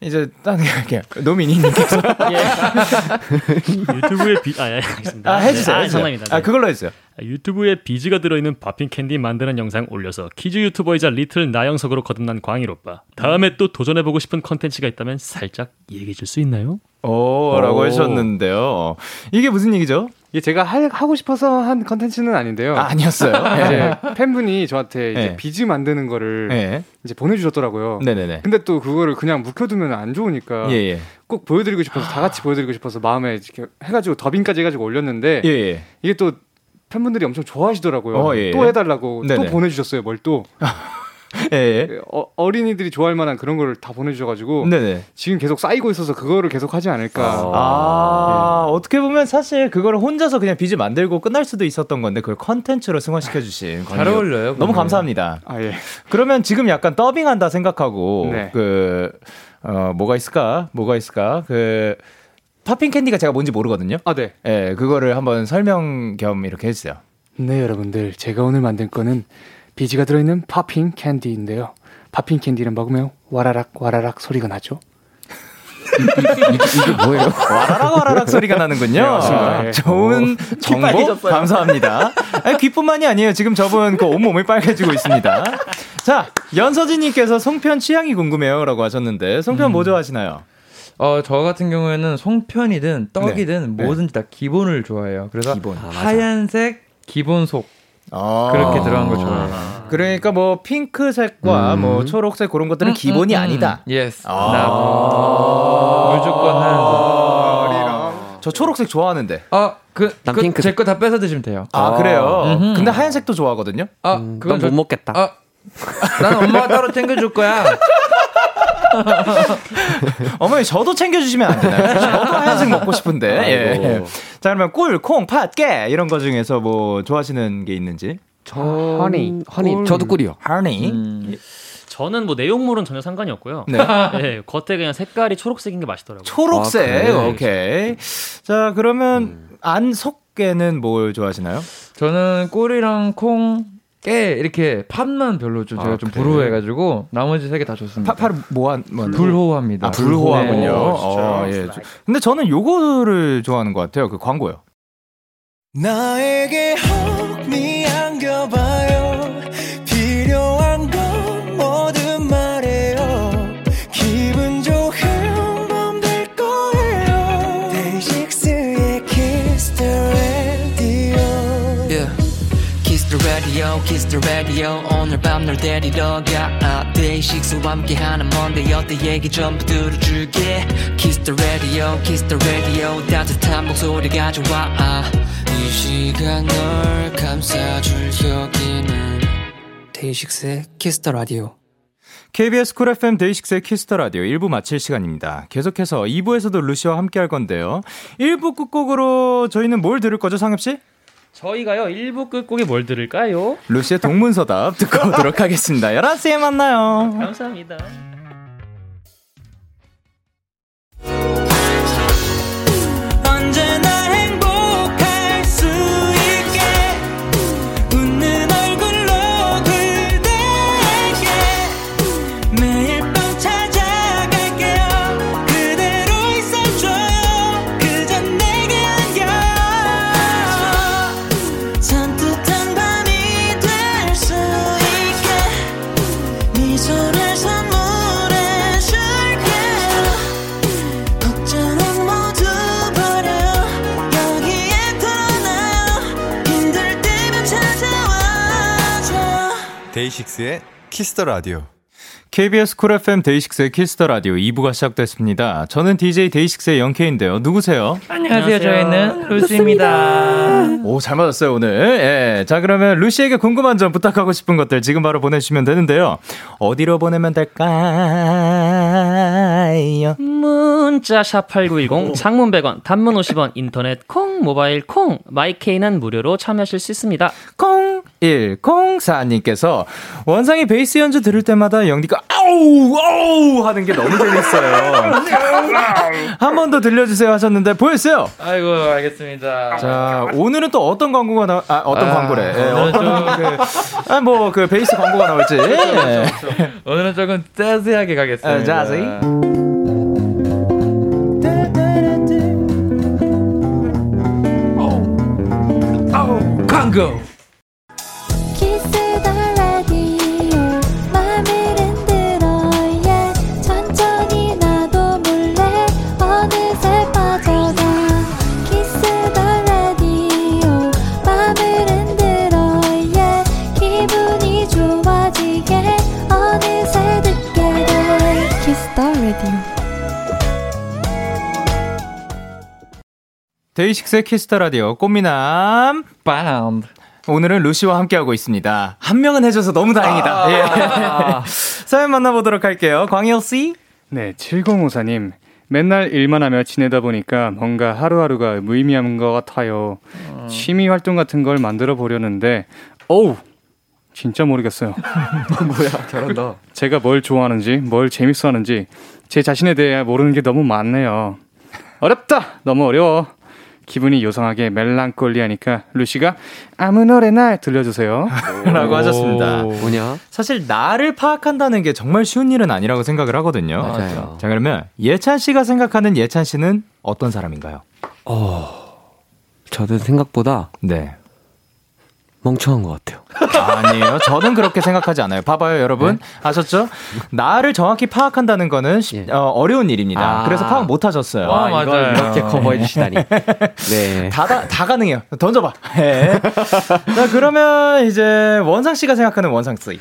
이제 딴 얘기할게요. 노미니님께서 예. 유튜브에 비, 아, 예, 알겠습니다. 아, 해주세요. 네, 아, 아, 그걸로 해주세요. 유튜브에 비즈가 들어있는 popping candy 만드는 영상 올려서 kids 유튜버이자 little 나영석으로 거듭난 광일 오빠. 다음에 또 도전해보고 싶은 컨텐츠가 있다면 살짝 얘기해줄 수 있나요? 오, 라고 하셨는데요. 이게 무슨 얘기죠? 이게 제가 할, 하고 싶어서 한 컨텐츠는 아닌데요. 아, 니었어요 네. 팬분이 저한테 이제 네. 비즈 만드는 거를 네. 이제 보내주셨더라고요. 네네네. 근데 또 그거를 그냥 묵혀두면 안 좋으니까 예, 예. 꼭 보여드리고 싶어서 다 같이 보여드리고 싶어서 마음에 이렇게 해가지고 더빙까지 해가지고 올렸는데 예, 예. 이게 또 팬분들이 엄청 좋아하시더라고요. 어, 예. 또 해달라고 네네. 또 보내주셨어요. 뭘 또. 예, 예. 어, 린이들이 좋아할 만한 그런 걸다 보내주셔가지고 네네. 지금 계속 쌓이고 있어서 그거를 계속 하지 않을까. 아, 아 예. 어떻게 보면 사실 그거를 혼자서 그냥 비즈 만들고 끝날 수도 있었던 건데 그걸 컨텐츠로 승화시켜 주신 잘 어울려요. 너무 감사합니다. 아 예. 그러면 지금 약간 더빙한다 생각하고 네. 그 어, 뭐가 있을까? 뭐가 있을까? 그 popping candy가 제가 뭔지 모르거든요. 아, 네. 예, 그거를 한번 설명 겸 이렇게 해주세요. 네, 여러분들. 제가 오늘 만든 거는 비즈가 들어있는 popping candy인데요. Popping candy는 먹으면 와라락 와라락 소리가 나죠. 이게 뭐예요? 와라락 와라락 소리가 나는군요. 네, 아, 좋은 정보 감사합니다. 아니, 귀뿐만이 아니에요. 지금 저분 그 온몸이 빨개지고 있습니다. 자, 연서진님께서 송편 취향이 궁금해요라고 하셨는데 송편 음. 뭐 좋아하시나요? 어, 저 같은 경우에는 송편이든 떡이든 네. 뭐든지 다 기본을 좋아해요. 그래서 기본. 아, 하얀색 기본 속 아~ 그렇게 들어간 거 좋아해요. 그러니까 뭐 핑크색과 음. 뭐 초록색 그런 것들은 음, 기본이 음, 음. 아니다. Yes. 아~ 무조건 하얀색. 저 초록색 좋아하는데. 아, 그, 난 그, 핑크. 제거 다 뺏어 드시면 돼요. 아, 그래요? 음흠. 근데 하얀색도 좋아하거든요? 아, 그건 못 먹겠다. 아, 난 엄마가 따로 챙겨줄 거야. 어머니 저도 챙겨주시면 안 되나요? 저도 하얀색 먹고 싶은데. 예. 자 그러면 꿀, 콩, 팥, 깨 이런 거 중에서 뭐 좋아하시는 게 있는지? 저 허니, 허니, 저도 꿀이요. 허니. 음. 저는 뭐 내용물은 전혀 상관이 없고요. 네. 네. 겉에 그냥 색깔이 초록색인 게 맛있더라고요. 초록색. 아, 오케이. 자, 그러면 음. 안 속게는 뭘 좋아하시나요? 저는 꿀이랑 콩, 깨 이렇게 팥만 별로 좀 제가 아, 좀 그래. 불호해가지고 나머지 세 개 다 좋습니다. 파, 파 뭐한 뭐, 불호합니다. 아, 불호하군요. 네. 어, 예. 근데 저는 요거를 좋아하는 것 같아요. 그 광고요. 나에게 밤널 데리러 가. 데이식스와 함께하는 먼데 어때 얘기 전부 들어줄게. 키스 더 라디오, 키스 더 라디오. 따뜻한 목소리 가져와. 이 시간 널 감싸줄 여기는 데이식스의 키스 더 라디오 KBS 쿨 FM 데이식스의 키스터 라디오 1부 마칠 시간입니다. 계속해서 2부에서도 루시와 함께 할 건데요. 1부 끝곡으로 저희는 뭘 들을 거죠, 상엽 씨? 저희가요 1부 끝곡이 뭘 들을까요? 루시의 동문서답 듣고 오도록 하겠습니다. 11시에 만나요. 감사합니다. 데이식스의 키스 더 라디오. KBS 쿨 FM 데이식스의 키스 더 라디오 2부가 시작됐습니다. 저는 DJ 데이식스의 영케인데요. 누구세요? 안녕하세요. 저희는 루시입니다. 오, 잘 맞았어요, 오늘. 예. 자, 그러면 루시에게 궁금한 점 부탁하고 싶은 것들 지금 바로 보내주시면 되는데요. 어디로 보내면 될까 요? 문자 샵 8910 장문 100원, 단문 50원, 인터넷 콩, 모바일 콩, 마이케이는 무료로 참여하실 수 있습니다. 콩! 1004님께서 원상이 베이스 연주 들을 때마다 영디가 아우 아우 하는 게 너무 재밌어요. 한 번 더 들려주세요 하셨는데 보였어요. 아이고 알겠습니다. 자 오늘은 또 어떤 광고가 나 아, 어떤 아, 광고래? 예, 어떤 그, 아, 뭐그 베이스 광고가 나올지. 그렇죠, 그렇죠, 그렇죠. 오늘은 조금 재즈하게 가겠습니다. 아. 광 고. 데이식스의 키스 더 라디오 꽃미남 빰 오늘은 루시와 함께하고 있습니다. 한 명은 해줘서 너무 다행이다. 아~ 예. 사연 만나보도록 할게요. 광일 씨. 네, 7054님. 맨날 일만 하며 지내다 보니까 뭔가 하루하루가 무의미한 것 같아요. 어... 취미 활동 같은 걸 만들어 보려는데, 어우, 진짜 모르겠어요. 뭐야, 잘한다. 제가 뭘 좋아하는지, 뭘 재밌어 하는지, 제 자신에 대해 모르는 게 너무 많네요. 어렵다! 너무 어려워. 기분이 요상하게 멜랑콜리하니까 루시가 아무 노래나 들려주세요. 라고 하셨습니다. 뭐냐? 사실 나를 파악한다는 게 정말 쉬운 일은 아니라고 생각을 하거든요. 맞아요. 자 그러면 예찬 씨가 생각하는 예찬 씨는 어떤 사람인가요? 어, 저는 생각보다 네. 멍청한 것 같아요. 아니에요. 저는 그렇게 생각하지 않아요. 봐봐요, 여러분. 네? 아셨죠? 나를 정확히 파악한다는 거는 예. 어, 려운 일입니다. 아. 그래서 파악 못 하셨어요. 아, 맞아요. 이렇게 커버해 주시다니. 네. 다, 다, 다 가능해요. 던져봐. 네. 자, 그러면 이제 원상 씨가 생각하는 원상 쓰이.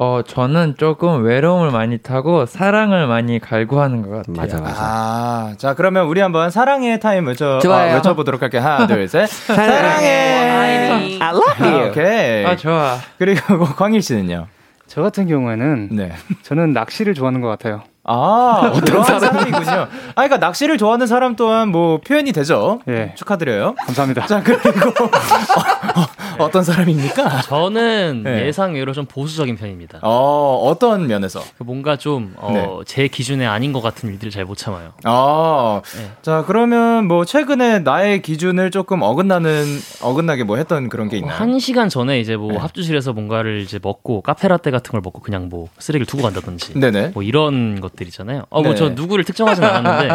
어, 저는 조금 외로움을 많이 타고 사랑을 많이 갈구하는 것 같아요. 맞아, 맞아. 아, 자, 그러면 우리 한번 사랑의 타임 외쳐, 좋아요. 어, 외쳐보도록 할게요. 하나, 둘, 셋. 사랑해. I love you. 아, 오케이. 아, 좋아. 그리고 광일 씨는요? 저 같은 경우에는 네. 저는 낚시를 좋아하는 것 같아요. 아, 어떤 사람이군요. 아, 그러니까 낚시를 좋아하는 사람 또한 뭐 표현이 되죠. 예. 축하드려요. 감사합니다. 자, 그리고 어, 어, 떤 사람입니까? 저는 네. 예상외로 좀 보수적인 편입니다. 어, 어떤 면에서? 그 뭔가 좀, 어, 네. 제 기준에 아닌 것 같은 일들을 잘 못 참아요. 아, 네. 자, 그러면 뭐 최근에 나의 기준을 조금 어긋나는, 어긋나게 뭐 했던 그런 게 있나요? 한 시간 전에 이제 뭐 네. 합주실에서 뭔가를 이제 먹고 카페라떼 같은 걸 먹고 그냥 뭐 쓰레기를 두고 간다든지. 네네. 뭐 이런 것들 있잖아요. 어, 뭐 저 누구를 특정하진 않았는데.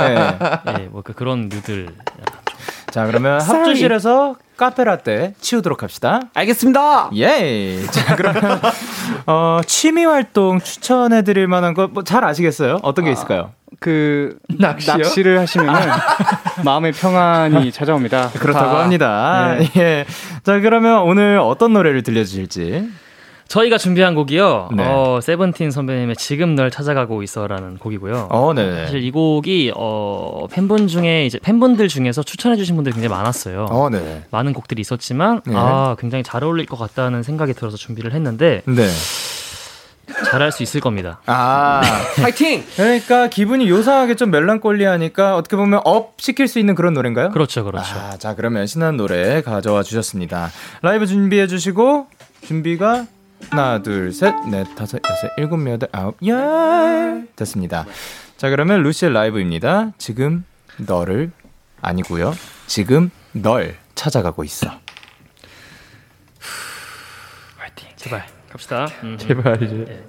네. 네. 뭐그 그런 류들 자, 그러면 합주실에서 카페라떼 치우도록 합시다. 알겠습니다. 예. 자, 그러면 어, 취미 활동 추천해 드릴 만한 거 뭐 잘 아시겠어요? 어떤 게 아, 있을까요? 그 낚시요? 낚시를 하시면 마음의 평안이 찾아옵니다. 그렇다고 아, 합니다. 네. 예. 자, 그러면 오늘 어떤 노래를 들려 주실지 저희가 준비한 곡이요. 네. 어, 세븐틴 선배님의 지금 널 찾아가고 있어라는 곡이고요. 어, 네. 사실 이 곡이 어, 팬분 중에 이제 팬분들 중에서 추천해 주신 분들이 굉장히 많았어요. 어, 네. 많은 곡들이 있었지만 네. 아, 굉장히 잘 어울릴 것 같다는 생각이 들어서 준비를 했는데 네. 잘할 수 있을 겁니다. 아, 네. 파이팅! 그러니까 기분이 요상하게 좀 멜랑콜리하니까 어떻게 보면 up 시킬 수 있는 그런 노래인가요? 그렇죠, 그렇죠. 아, 자, 그러면 신나는 노래 가져와 주셨습니다. 라이브 준비해 주시고 준비가 하나, 둘, 셋, 넷, 다섯, 여섯, 일곱, 여덟, 아홉, 열. 됐습니다. 자, 그러면 루시의 라이브입니다. 지금 너를 아니고요. 지금 널 찾아가고 있어. 화이팅. 제발 갑시다. 음. 제발 이제. 네.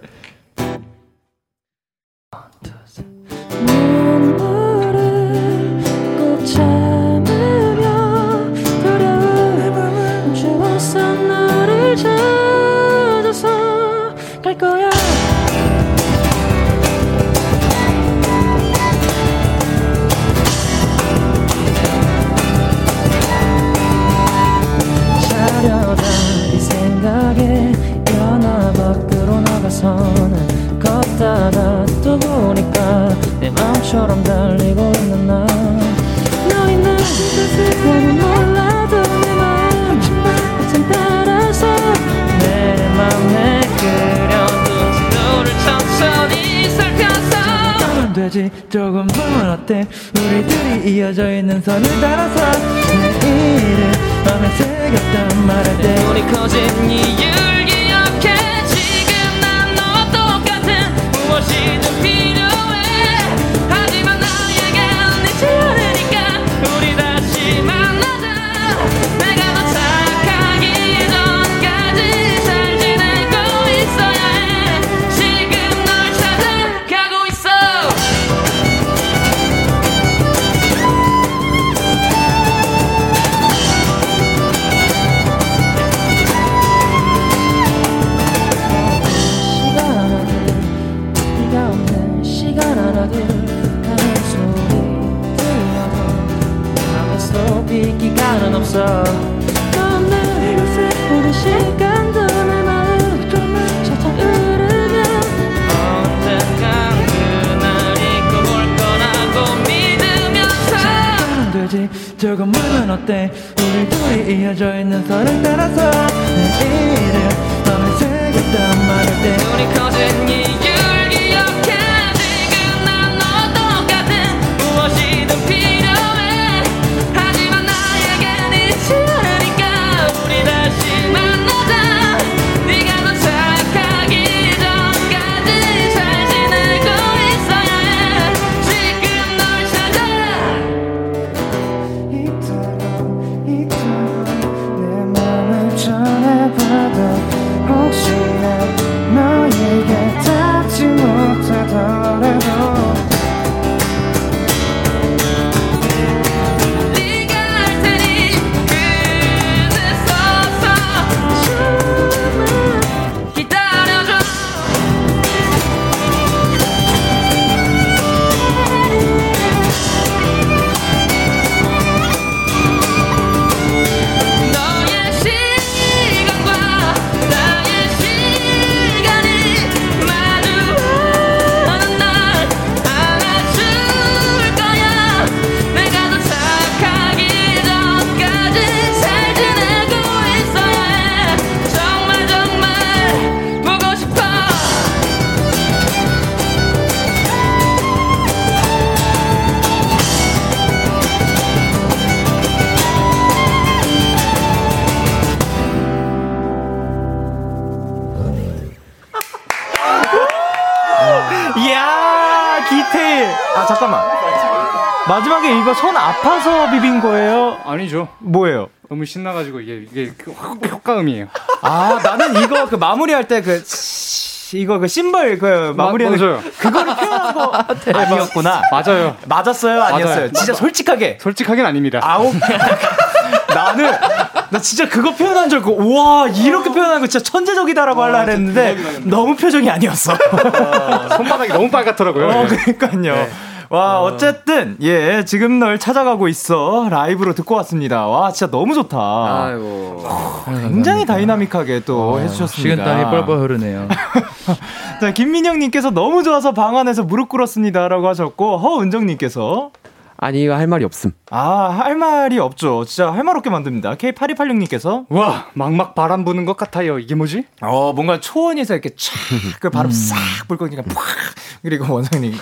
효과음이에요. 아 나는 이거 그 마무리할 때 그 이거 그 심벌 그 마무리하는 맞아요. 그거를 표현한 거 아니었구나. 맞아요. 맞았어요, 아니었어요. 맞아요. 진짜 솔직하게. 솔직하게는 아닙니다. 아우. 나는 나 진짜 그거 표현한 줄 알고 와 이렇게 표현한 거 진짜 천재적이다라고 아, 하려 했는데 너무 표정이 아니었어. 아, 손바닥이 너무 빨갛더라고요. 어, 그러니까요. 네. 와, 어. 어쨌든, 예, 지금 널 찾아가고 있어. 라이브로 듣고 왔습니다. 와, 진짜 너무 좋다. 아이고. 어, 굉장히 다이나믹하게 또 어, 해주셨습니다. 식은땀이 뻘뻘 흐르네요. 자, 김민영님께서 너무 좋아서 방 안에서 무릎 꿇었습니다. 라고 하셨고, 허은정님께서 아니 이거 할 말이 없음. 아, 할 말이 없죠. 진짜 할 말 없게 만듭니다. K8286님께서 와, 막막 바람 부는 것 같아요. 이게 뭐지? 어, 뭔가 초원에서 이렇게 촥그 바람 음. 싹 불고 그냥 팍 그리고 원장님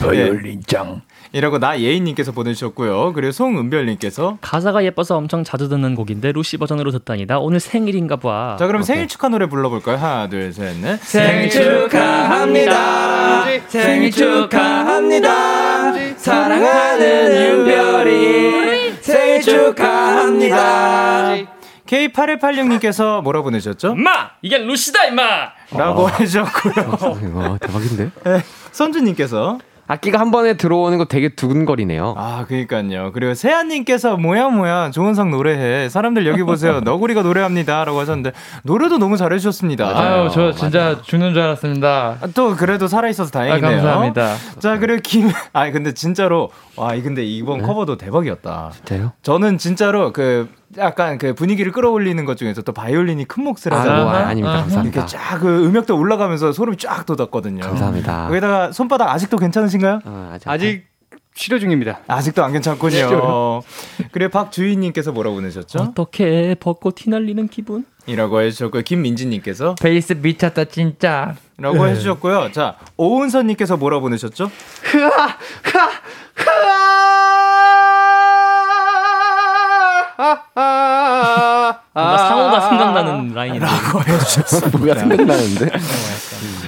바이올린장 이라고 나 예인님께서 보내주셨고요. 그리고 송은별님께서 가사가 예뻐서 엄청 자주 듣는 곡인데 루시 버전으로 듣다니다 오늘 생일인가 봐. 자 그럼 오케이. 생일 축하 노래 불러볼까요? 하나 둘 셋 넷. 생일 축하합니다. 생일 축하합니다. 사랑하는 윤별이 생일 축하합니다. K8186님께서 뭐라 보내셨죠? 마! 이게 루시다 임마! 라고 어. 해주셨고요. 와, 대박인데? 네, 선주님께서 악기가 한 번에 들어오는 거 되게 두근거리네요. 아, 그니까요. 그리고 세아님께서 뭐야 뭐야 조은상 노래해. 사람들 여기 보세요. 너구리가 노래합니다라고 하셨는데 노래도 너무 잘해주셨습니다. 아유, 저 진짜 맞아요. 죽는 줄 알았습니다. 아, 또 그래도 살아 있어서 다행이네요. 아, 감사합니다. 자, 그리고 김, 아, 근데 진짜로 와, 근데 이번 네? 커버도 대박이었다. 진짜요? 저는 진짜로 그 약간 그 분위기를 끌어올리는 것 중에서 또 바이올린이 큰 몫을 하잖아요. 아, 아닙니다. 감사합니다. 이렇게 쫙 그 음역도 올라가면서 소름이 쫙 돋았거든요. 감사합니다. 거기다가 손바닥 아직도 괜찮으신가요? 어, 아직, 아직 치료 중입니다. 아직도 안 괜찮군요. 그래 박주희님께서 뭐라고 보내셨죠? 어떻게 벚꽃 휘날리는 기분? 이라고 해주셨고요. 김민지님께서 베이스 미쳤다 진짜. 라고 해주셨고요. 자 오은선님께서 뭐라고 보내셨죠? 흐아 흐아 흐아 뭔가 상호가 생각나는 라인인데. 라고 해주셨습니다. 뭐가 생각나는데?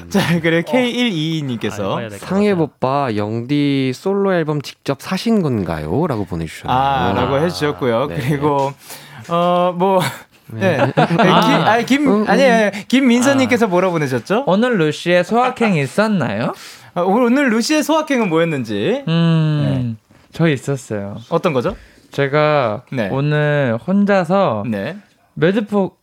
자, 그래 K122님께서 아, 상해 오빠 영디 솔로 앨범 직접 사신 건가요? 라고 보내주셨네요. 아, 라고 해주셨고요. 네. 그리고 어 뭐 네. 네. 아, 김, 아니, 김, 음, 음. 아니, 김민서님께서 아. 뭐라 보내셨죠? 오늘 루시의 소확행 있었나요? 아, 오늘 루시의 소확행은 뭐였는지. 음, 네. 저 있었어요. 어떤 거죠? 제가 네. 오늘 혼자서 네. 매드폭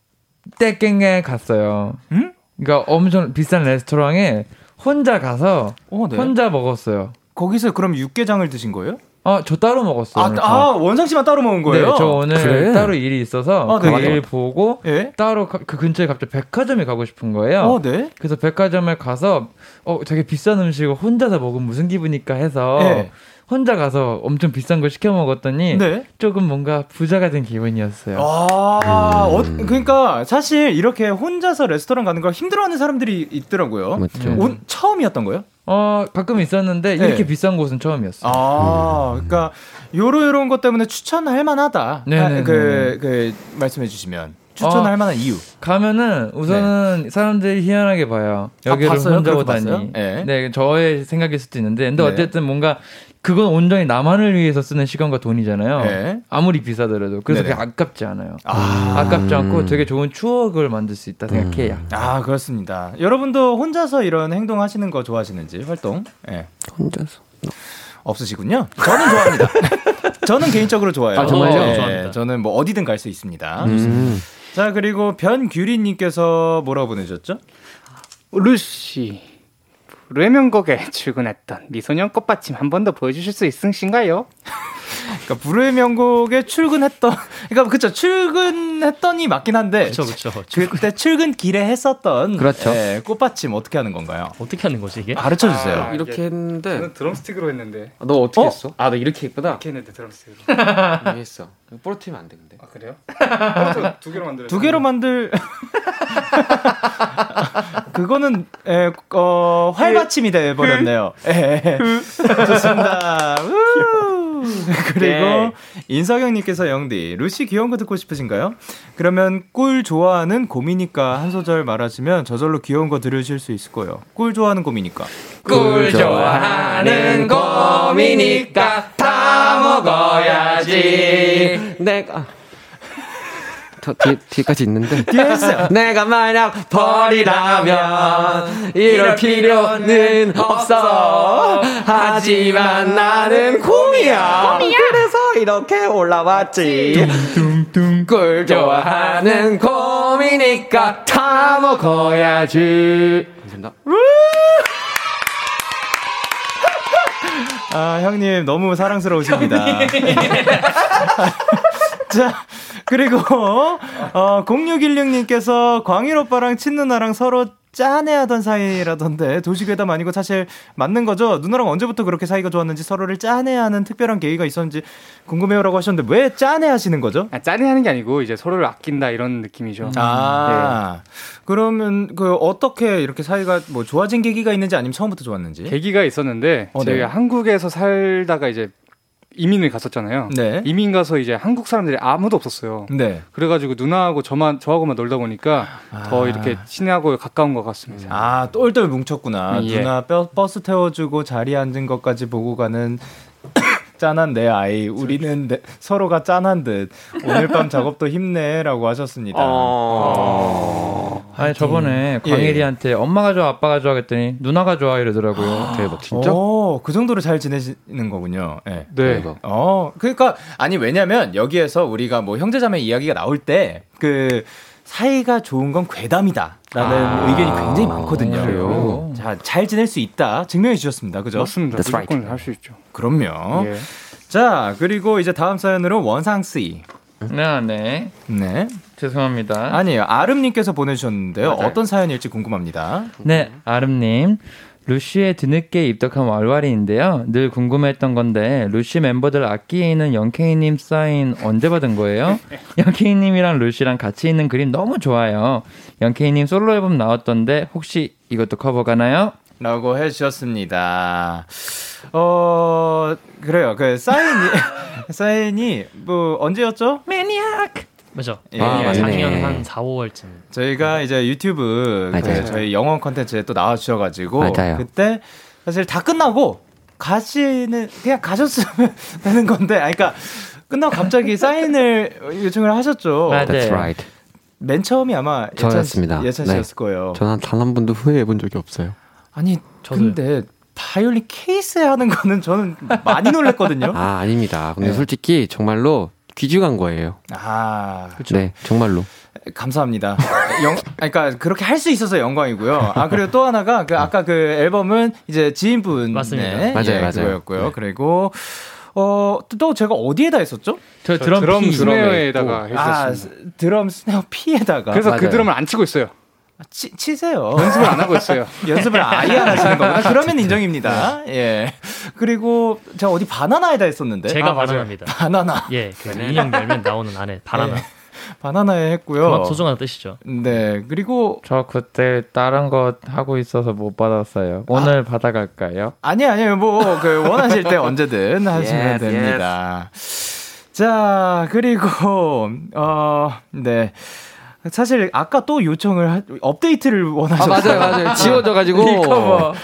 떼깽에 갔어요. 음? 그러니까 엄청 비싼 레스토랑에 혼자 가서 어, 네. 혼자 먹었어요. 거기서 그럼 육개장을 드신 거예요? 아, 저 따로 먹었어요. 아, 아, 원상 씨만 따로 먹은 거예요? 네, 저 오늘 그래? 따로 일이 있어서 아, 네. 그 일 보고 네? 따로 가, 그 근처에 갑자기 백화점에 가고 싶은 거예요. 어, 네. 그래서 백화점에 가서 어, 되게 비싼 음식을 혼자서 먹으면 무슨 기분일까 해서 네. 혼자 가서 엄청 비싼 걸 시켜 먹었더니 네. 조금 뭔가 부자가 된 기분이었어요. 아, 음. 어, 그러니까 사실 이렇게 혼자서 레스토랑 가는 걸 힘들어하는 사람들이 있더라고요. 맞죠. 온, 처음이었던 거예요? 어, 가끔 있었는데 네. 이렇게 비싼 곳은 처음이었어요. 아, 음. 그러니까 요런 요런 것 때문에 추천할 만하다. 네, 네 그, 그 말씀해 주시면. 추천할 어, 만한 이유. 가면은 우선은 네. 사람들이 희한하게 봐요. 아, 여기를 아, 혼자 오다니. 네. 네. 저의 생각일 수도 있는데, 근데 네. 어쨌든 뭔가 그건 온전히 나만을 위해서 쓰는 시간과 돈이잖아요. 네. 아무리 비싸더라도 그래서 그게 아깝지 않아요. 아. 깝지 않고 되게 좋은 추억을 만들 수 있다 생각해요. 음. 아 그렇습니다. 여러분도 혼자서 이런 행동 하시는 거 좋아하시는지 활동? 예. 혼자서 없으시군요. 저는 좋아합니다. 저는 개인적으로 좋아요. 아, 정말요? 네, 좋아합니다. 저는 뭐 어디든 갈 수 있습니다. 음. 자 그리고 변규리님께서 뭐라고 보내셨죠? 루시 불의 명곡에 출근했던 미소년 꽃받침 한 번 더 보여주실 수 있으신가요? 그러니까 불의 명곡에 출근했던 그러니까 그쵸 출근했던이 맞긴 한데 그쵸 그쵸 그때 출근길에 했었던 그렇죠 네, 꽃받침 어떻게 하는 건가요? 어떻게 하는 거지 이게? 가르쳐 주세요. 아, 이렇게 했는데 저는 드럼스틱으로 했는데 아, 너 어떻게 어? 했어? 아 너 이렇게 했구나. 이렇게 했는데 드럼스틱으로. 했어. 부러뜨리면 안 돼, 근데. 아, 그래요? 두 개로 만들. 두 개로 만들. 그거는 에, 어, 활받침이 돼 버렸네요. 예. 좋습니다. 그리고 네. 인석영님께서 영디 루시 귀여운 거 듣고 싶으신가요? 그러면 꿀 좋아하는 곰이니까 한 소절 말하시면 저절로 귀여운 거 들으실 수 있을 거예요. 꿀 좋아하는 곰이니까. 꿀 좋아하는 곰이니까 다 먹어야지. 내가 더 뒤, 뒤까지 있는데. 내가 만약 벌이라면 이럴 필요는 없어. 하지만 나는 곰이야. 그래서 이렇게 올라왔지. 뚱뚱뚱. 꿀 좋아하는 곰이니까 다 먹어야지. 감사합니다. 아, 형님, 너무 사랑스러우십니다. 자, 그리고 어 0616님께서 광일 오빠랑 친누나랑 서로 짠해하던 사이라던데 도시괴담 아니고 사실 맞는 거죠? 누나랑 언제부터 그렇게 사이가 좋았는지 서로를 짠해하는 특별한 계기가 있었는지 궁금해요라고 하셨는데 왜 짠해하시는 거죠? 아, 짠해하는 게 아니고 이제 서로를 아낀다 이런 느낌이죠. 아 네. 그러면 그 어떻게 이렇게 사이가 뭐 좋아진 계기가 있는지 아니면 처음부터 좋았는지? 계기가 있었는데 어, 네. 제가 한국에서 살다가 이제 이민을 갔었잖아요. 네. 이민 가서 이제 한국 사람들이 아무도 없었어요. 네. 그래가지고 누나하고 저만 저하고만 놀다 보니까 아. 더 이렇게 친하고 가까운 것 같습니다. 아 똘똘 뭉쳤구나. 예. 누나 뼈, 버스 태워주고 자리에 앉은 것까지 보고 가는 짠한 내 아이, 우리는 내, 서로가 짠한 듯 오늘 밤 작업도 힘내라고 하셨습니다. 어... 어... 아니 저번에 예. 광일이한테 엄마가 좋아, 아빠가 좋아 했더니 누나가 좋아 이러더라고요. 대박 진짜? 어, 그 정도로 잘 지내시는 거군요. 네. 네. 대박. 어, 그러니까 아니 왜냐면 여기에서 우리가 뭐 형제자매 이야기가 나올 때 그 사이가 좋은 건 괴담이다. 라는 아~ 의견이 굉장히 많거든요. 그래요? 자, 잘 지낼 수 있다. 증명해 주셨습니다. 그죠? 맞습니다. That's right. 할수 있죠. 그럼요. 예. 자, 그리고 이제 다음 사연으로 원상씨. 네, 네. 네. 죄송합니다. 아니에요. 아름님께서 보내주셨는데요. 맞아요. 어떤 사연일지 궁금합니다. 네, 아름님. 루시에 뒤늦게 입덕한 왈왈이인데요. 늘 궁금했던 건데 루시 멤버들 악기에 있는 영케이님 사인 언제 받은 거예요? 영케이님이랑 루시랑 같이 있는 그림 너무 좋아요. 영케이님 솔로 앨범 나왔던데 혹시 이것도 커버 가나요? 라고 해주셨습니다. 어, 그래요. 그 사인이, 사인이 뭐 언제였죠? 매니악! 맞죠. 예, 아, 예. 작년 한 4, 5월쯤. 저희가 이제 유튜브 그 저희 영어 컨텐츠에 또 나와 주셔가지고 그때 사실 다 끝나고 가시는 그냥 가셨으면 되는 건데, 아, 그러니까 끝나고 갑자기 사인을 요청을 하셨죠. 맞아요. That's right. 맨 처음이 아마 저였습니다. 예찬 씨였을 네. 거예요. 저는 단 한 번도 후회해 본 적이 없어요. 아니, 저도 근데 바이올린 케이스 하는 거는 저는 많이 놀랬거든요. 아, 아닙니다. 근데 네. 솔직히 정말로 귀중한 거예요. 아, 그렇죠. 네, 정말로. 감사합니다. 영, 그러니까 그렇게 할 수 있어서 영광이고요. 아 그리고 또 하나가 그 아까 그 앨범은 이제 지인분 맞습니다. 네, 맞아요, 예, 맞아요. 그거였고요. 네. 그리고 어, 또 제가 어디에다 했었죠? 저 드럼, 드럼 피. 스네어에다가 아, 했었습니다. 아, 드럼 스네어 피에다가. 그래서 그 맞아요. 그 드럼을 안 치고 있어요. 치, 치세요. 연습을 안 하고 있어요. 연습을 아예 안 하시는 거구나. 그러면 인정입니다. 예. 그리고 제가 어디 바나나에다 했었는데. 제가 아, 바나나입니다. 바나나. 예. 그 인형 열면 나오는 안에 바나나. 예. 바나나에 했고요. 소중한 뜻이죠. 네. 그리고 저 그때 다른 거 하고 있어서 못 받았어요. 오늘 아, 받아갈까요? 아니 아니요. 뭐 그 원하실 때 언제든 하시면 yes, 됩니다. Yes. 자, 그리고 어, 네. 사실 아까 또 요청을 하, 업데이트를 원하셨어요. 아, 맞아요, 맞아요. 지워져가지고 recover.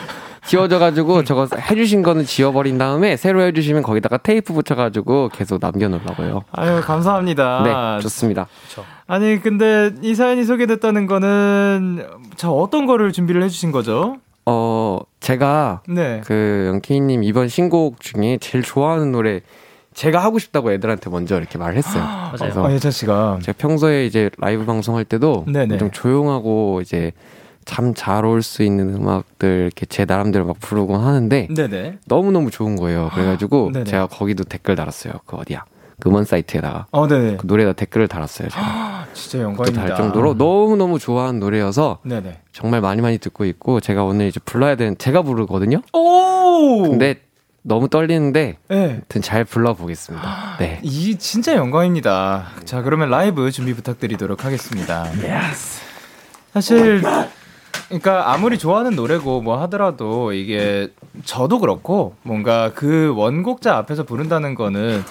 지워져가지고 저거 해주신 거는 지워버린 다음에 새로 해주시면 거기다가 테이프 붙여가지고 계속 남겨놓으려고요. 아유 감사합니다. 네, 좋습니다. 그쵸. 아니 근데 이 사연이 소개됐다는 거는 자 어떤 거를 준비를 해주신 거죠? 어 제가 네. 그 영케이님 이번 신곡 중에 제일 좋아하는 노래 제가 하고 싶다고 애들한테 먼저 이렇게 말을 했어요. 맞아요. 아, 예찬 씨가 제가 평소에 이제 라이브 방송할 때도 좀 조용하고 이제 참 잘 올 수 있는 음악들 이렇게 제 나름대로 막 부르곤 하는데 네네. 너무 너무 좋은 거예요. 그래가지고 제가 거기도 댓글 달았어요. 그 어디야? 그 음원 사이트에다가 어, 네네. 그 노래에다 댓글을 달았어요. 제가 진짜 영광입니다. 달 정도로 너무 너무 좋아하는 노래여서 네네. 정말 많이 많이 듣고 있고 제가 오늘 이제 불러야 되는 제가 부르거든요. 오! 근데 너무 떨리는데 네. 잘 불러보겠습니다. 네. 이 진짜 영광입니다. 자, 그러면 라이브 준비 부탁드리도록 하겠습니다. Yes. 사실 그러니까 아무리 좋아하는 노래고 뭐 하더라도 이게 저도 그렇고 뭔가 그 원곡자 앞에서 부른다는 거는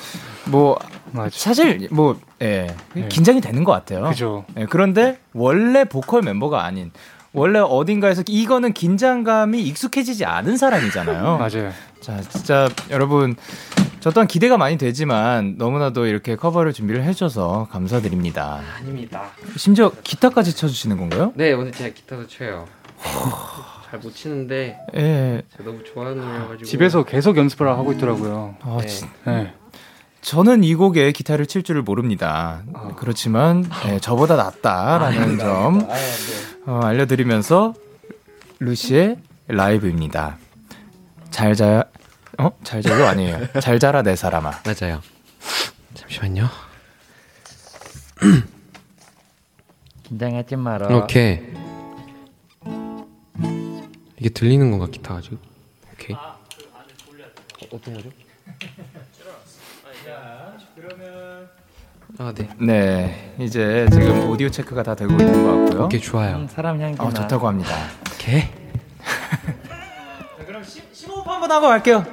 뭐 맞아. 사실 뭐 예, 네. 긴장이 되는 것 같아요. 그죠. 예, 그런데 원래 보컬 멤버가 아닌 원래 어딘가에서 이거는 긴장감이 익숙해지지 않은 사람이잖아요. 맞아요. 자, 진짜 여러분 저 또한 기대가 많이 되지만 너무나도 이렇게 커버를 준비를 해줘서 감사드립니다. 아닙니다. 심지어 기타까지 쳐주시는 건가요? 네, 오늘 제가 기타도 쳐요. 잘 못 치는데 예. 제가 너무 좋아하는 노래여가지고 집에서 계속 연습을 하고 있더라고요. 아, 네. 진, 네. 저는 이 곡에 기타를 칠 줄을 모릅니다. 어. 그렇지만 네, 저보다 낫다라는 아, 점 아, 네. 어, 알려드리면서 루시의 라이브입니다. 잘 자, 어? 잘 자요? 아니에요. 잘 자라 내 사람아. 맞아요. 잠시만요. 긴장하지 마라. 오케이. 이게 들리는 건가 기타가 지금? 오케이. 어, 어떤 거죠? 아, 네. 네. 이제 지금 오디오 체크가 다 되고 있는 것 같고요. 오케이, 좋아요. 음, 사람 향기. 어, 좋다고 합니다. 오케이. 그럼 시, 심호흡 한번 하고 갈게요.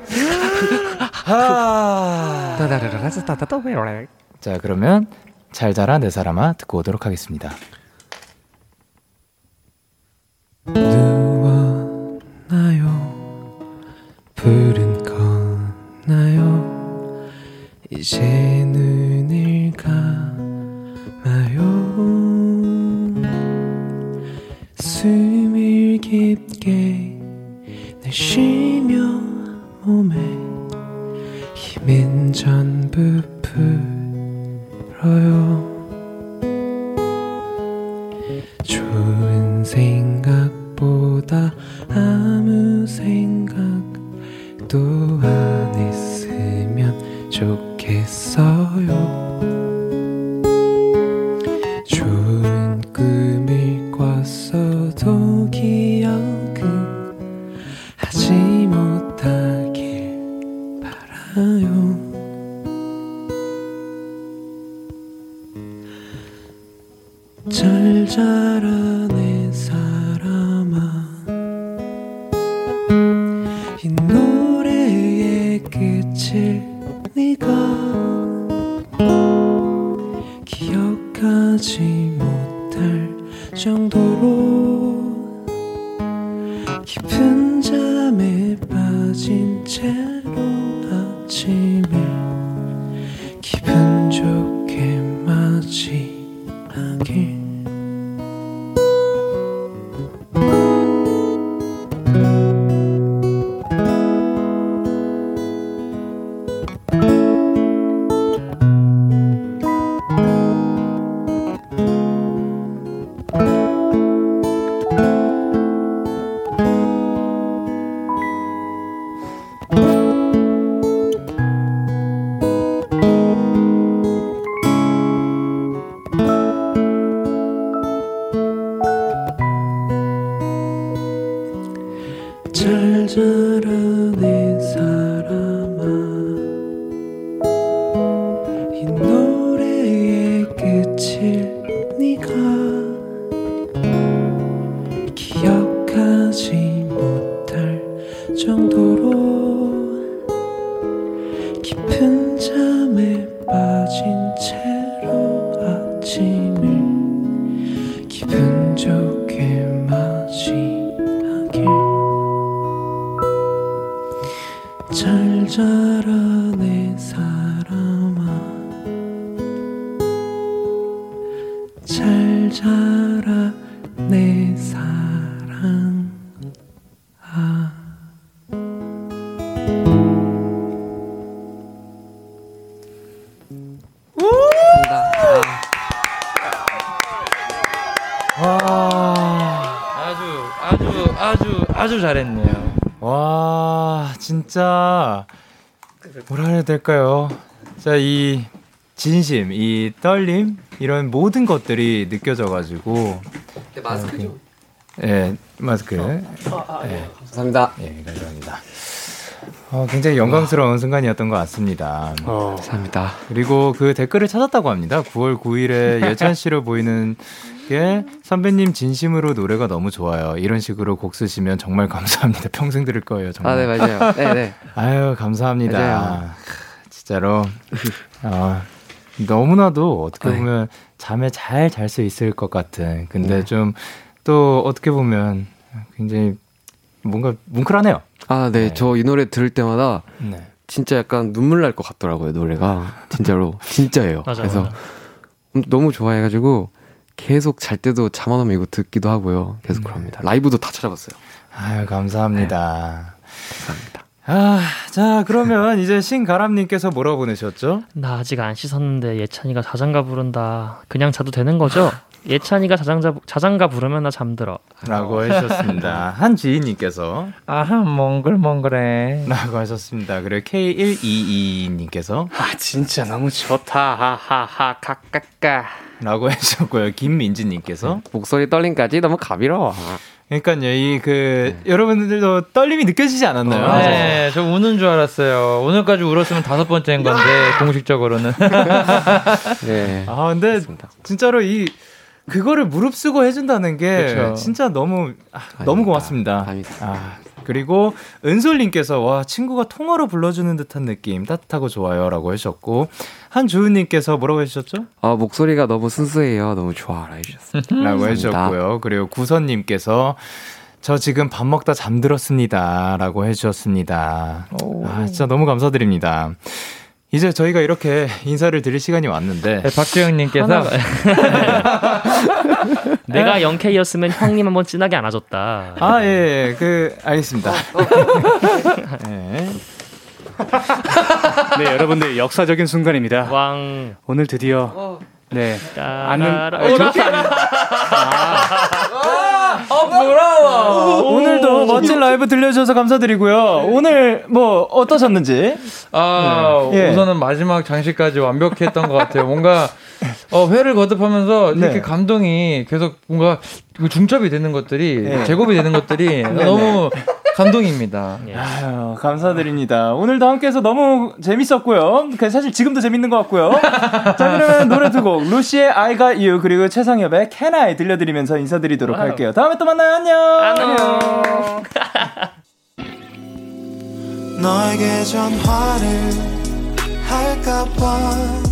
아. 자, 그러면 잘 자라 내 사람아 듣고 오도록 하겠습니다. 누워나요 불은 꺼나요 이제 진심, 이 떨림, 이런 모든 것들이 느껴져가지고. 네, 마스크죠. 예, 네, 마스크. 어. 아, 아, 네. 감사합니다. 예, 감사합니다. 어, 굉장히 영광스러운 와. 순간이었던 것 같습니다. 어. 감사합니다. 그리고 그 댓글을 찾았다고 합니다. 9월 9일에 예찬 씨로 보이는 게 선배님 진심으로 노래가 너무 좋아요. 이런 식으로 곡 쓰시면 정말 감사합니다. 평생 들을 거예요. 정말. 아, 네, 맞아요. 네, 네. 아유, 감사합니다. 맞아요. 진짜로. 어, 너무나도 어떻게 네. 보면 잠에 잘 잘 수 있을 것 같은. 근데 네. 좀또 어떻게 보면 굉장히 뭔가 뭉클하네요. 아, 네. 네. 저 이 노래 들을 때마다 네. 진짜 약간 눈물 날 것 같더라고요, 노래가. 진짜로. 진짜예요. 맞아, 그래서 맞아. 너무 좋아해가지고 계속 잘 때도 잠 안 오면 이거 듣기도 하고요. 계속 음. 그럽니다. 라이브도 다 찾아봤어요. 아유, 감사합니다. 네. 감사합니다. 아, 자, 그러면 이제 신가람님께서 뭐라고 보내셨죠? 나 아직 안 씻었는데 예찬이가 자장가 부른다. 그냥 자도 되는 거죠? 예찬이가 자장자, 자장가 부르면 나 잠들어. 라고 해주셨습니다. 한지희님께서. 아하, 몽글몽글해. 라고 하셨습니다. 그리고 K122님께서. 아, 진짜 너무 좋다. 하하하, 카까까. 라고 해주셨고요. 김민지님께서. 목소리 떨림까지 너무 가비로워. 그러니까요, 이 그, 네. 여러분들도 떨림이 느껴지지 않았나요? 어, 네, 저 우는 줄 알았어요. 오늘까지 울었으면 다섯 번째인 건데, 공식적으로는. 네. 아, 근데, 진짜로 이, 그거를 무릅쓰고 해준다는 게 그쵸. 진짜 너무 아, 너무 고맙습니다. 아, 그리고 은솔님께서 와 친구가 통화로 불러주는 듯한 느낌 따뜻하고 좋아요라고 해주셨고 한주은님께서 뭐라고 해주셨죠? 아 목소리가 너무 순수해요, 너무 좋아라 해주셨습니다. 해주셨고요. 그리고 구선님께서 저 지금 밥 먹다 잠들었습니다라고 해주셨습니다. 아, 진짜 너무 감사드립니다. 이제 저희가 이렇게 인사를 드릴 시간이 왔는데 네, 박주영님께서 하나... 내가 영케이였으면 형님 한번 진하게 안아줬다. 아 예, 예. 그 알겠습니다. 네. 네, 여러분들 역사적인 순간입니다. 왕 오늘 드디어 어. 네. 아는 어, 저렇게 아. 어, 부러워. 오늘도 멋진 라이브 들려주셔서 감사드리고요. 오늘 뭐 어떠셨는지? 아, 네. 우선은 마지막 장식까지 완벽했던 것 같아요. 뭔가 어, 회를 거듭하면서 이렇게 네. 감동이 계속 뭔가 중첩이 되는 것들이 네. 제곱이 되는 것들이 네, 너무 감동입니다. 예. 아유, 감사드립니다. 오늘도 함께해서 너무 재밌었고요. 그 사실 지금도 재밌는 것 같고요. 자, 그러면 노래 두 곡, 루시의 I Got You 그리고 최상엽의 Can I 들려드리면서 인사드리도록 wow. 할게요. 다음에 또 만나요. 안녕. 안녕. 너에게 전화를 할까봐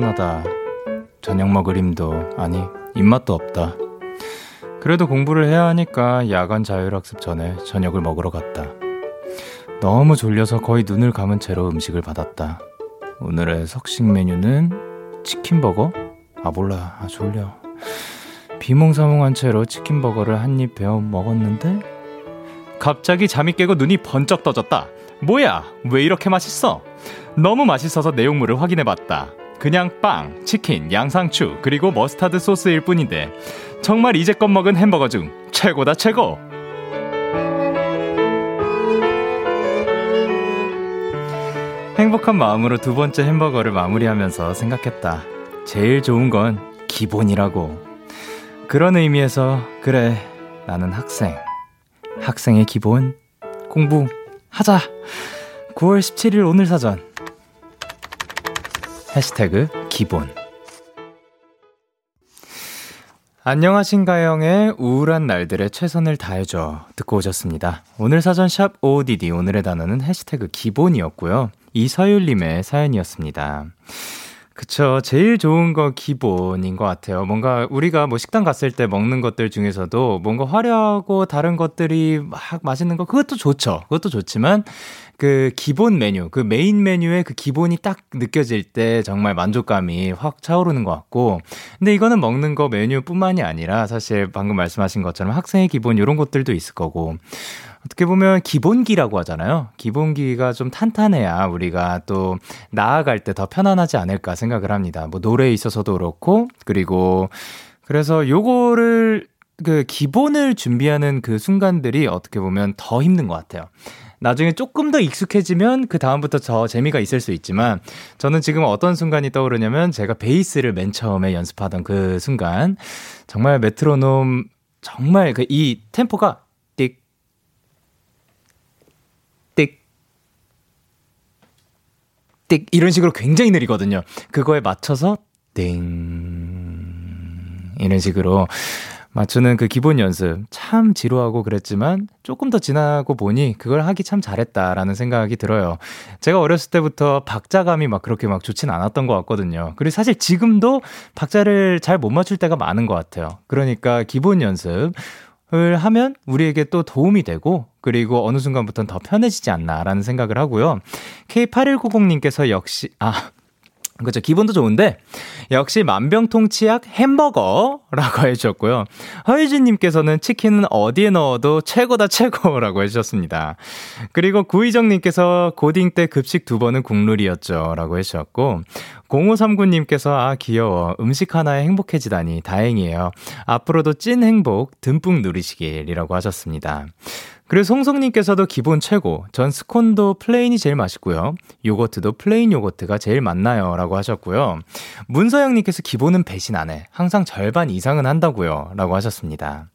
피곤하다 저녁 먹을 힘도 아니 입맛도 없다 그래도 공부를 해야 하니까 야간 자율학습 전에 저녁을 먹으러 갔다. 너무 졸려서 거의 눈을 감은 채로 음식을 받았다. 오늘의 석식 메뉴는 치킨버거? 아, 몰라. 아, 졸려. 비몽사몽한 채로 치킨버거를 한 입 베어 먹었는데, 갑자기 잠이 깨고 눈이 번쩍 떠졌다. 뭐야? 왜 이렇게 맛있어? 너무 맛있어서 내용물을 확인해 봤다. 그냥 빵, 치킨, 양상추, 그리고 머스타드 소스일 뿐인데, 정말 이제껏 먹은 햄버거 중 최고다 최고. 행복한 마음으로 두 번째 햄버거를 마무리하면서 생각했다. 제일 좋은 건 기본이라고. 그런 의미에서 그래 나는 학생. 학생의 기본 공부 하자. 9월 17일 오늘 사전. 해시태그 기본. 안녕하신가영의 우울한 날들의 최선을 다해줘 듣고 오셨습니다. 오늘 사전 샵 OODD 오늘의 단어는 해시태그 기본이었고요. 이서율님의 사연이었습니다. 그쵸. 제일 좋은 거 기본인 것 같아요. 뭔가 우리가 뭐 식당 갔을 때 먹는 것들 중에서도 뭔가 화려하고 다른 것들이 막 맛있는 거, 그것도 좋죠. 그것도 좋지만 그 기본 메뉴, 그 메인 메뉴의 그 기본이 딱 느껴질 때 정말 만족감이 확 차오르는 것 같고. 근데 이거는 먹는 거 메뉴뿐만이 아니라 사실 방금 말씀하신 것처럼 학생의 기본 이런 것들도 있을 거고. 어떻게 보면 기본기라고 하잖아요. 기본기가 좀 탄탄해야 우리가 또 나아갈 때 더 편안하지 않을까 생각을 합니다. 뭐 노래에 있어서도 그렇고 그리고 그래서 요거를 그 기본을 준비하는 그 순간들이 어떻게 보면 더 힘든 것 같아요. 나중에 조금 더 익숙해지면 그 다음부터 더 재미가 있을 수 있지만 저는 지금 어떤 순간이 떠오르냐면 제가 베이스를 맨 처음에 연습하던 그 순간 정말 메트로놈 정말 그 이 템포가 띡 이런 식으로 굉장히 느리거든요. 그거에 맞춰서 띵 이런 식으로 맞추는 그 기본 연습 참 지루하고 그랬지만 조금 더 지나고 보니 그걸 하기 참 잘했다라는 생각이 들어요. 제가 어렸을 때부터 박자감이 막 그렇게 막 좋진 않았던 것 같거든요. 그리고 사실 지금도 박자를 잘 못 맞출 때가 많은 것 같아요. 그러니까 기본 연습 을 하면 우리에게 또 도움이 되고 그리고 어느 순간부터는 더 편해지지 않나라는 생각을 하고요. K8190님께서 역시 아 그렇죠. 기본도 좋은데 역시 만병통치약 햄버거라고 해주셨고요. 허유진님께서는 치킨은 어디에 넣어도 최고다 최고라고 해주셨습니다. 그리고 구희정님께서 고딩 때 급식 두 번은 국룰이었죠라고 해주셨고 0539님께서 아 귀여워 음식 하나에 행복해지다니 다행이에요. 앞으로도 찐 행복 듬뿍 누리시길이라고 하셨습니다. 그리고 송송님께서도 기본 최고. 전 스콘도 plain이 제일 맛있고요. 요거트도 plain 요거트가 제일 맛나요. 라고 하셨고요. 문서영님께서 기본은 배신 안 해. 항상 절반 이상은 한다고요. 라고 하셨습니다.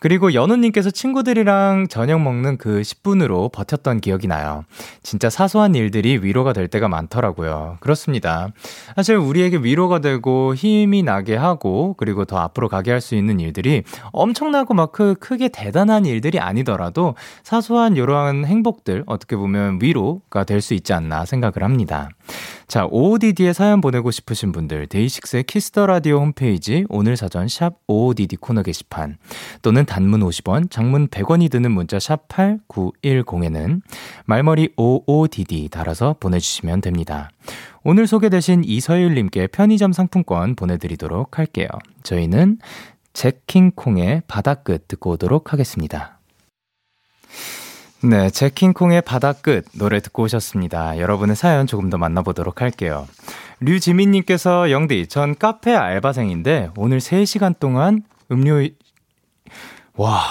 그리고 연우님께서 친구들이랑 저녁 먹는 그 10분으로 버텼던 기억이 나요. 진짜 사소한 일들이 위로가 될 때가 많더라고요. 그렇습니다. 사실 우리에게 위로가 되고 힘이 나게 하고 그리고 더 앞으로 가게 할 수 있는 일들이 엄청나고 막 크, 크게 대단한 일들이 아니더라도 사소한 이러한 행복들 어떻게 보면 위로가 될 수 있지 않나 생각을 합니다. 자, OODD에 사연 보내고 싶으신 분들, 데이식스의 Kiss the Radio 홈페이지, 오늘 사전 샵 OODD 코너 게시판, 또는 단문 50원, 장문 100원이 드는 문자 샵 8910에는 말머리 OODD 달아서 보내주시면 됩니다. 오늘 소개되신 이서율님께 편의점 상품권 보내드리도록 할게요. 저희는 제킹콩의 바다끝 듣고 오도록 하겠습니다. 네, 제킹콩의 바다끝 노래 듣고 오셨습니다. 여러분의 사연 조금 더 만나보도록 할게요. 류지민님께서 영디, 전 카페 알바생인데 오늘 3시간 동안 음료, 와,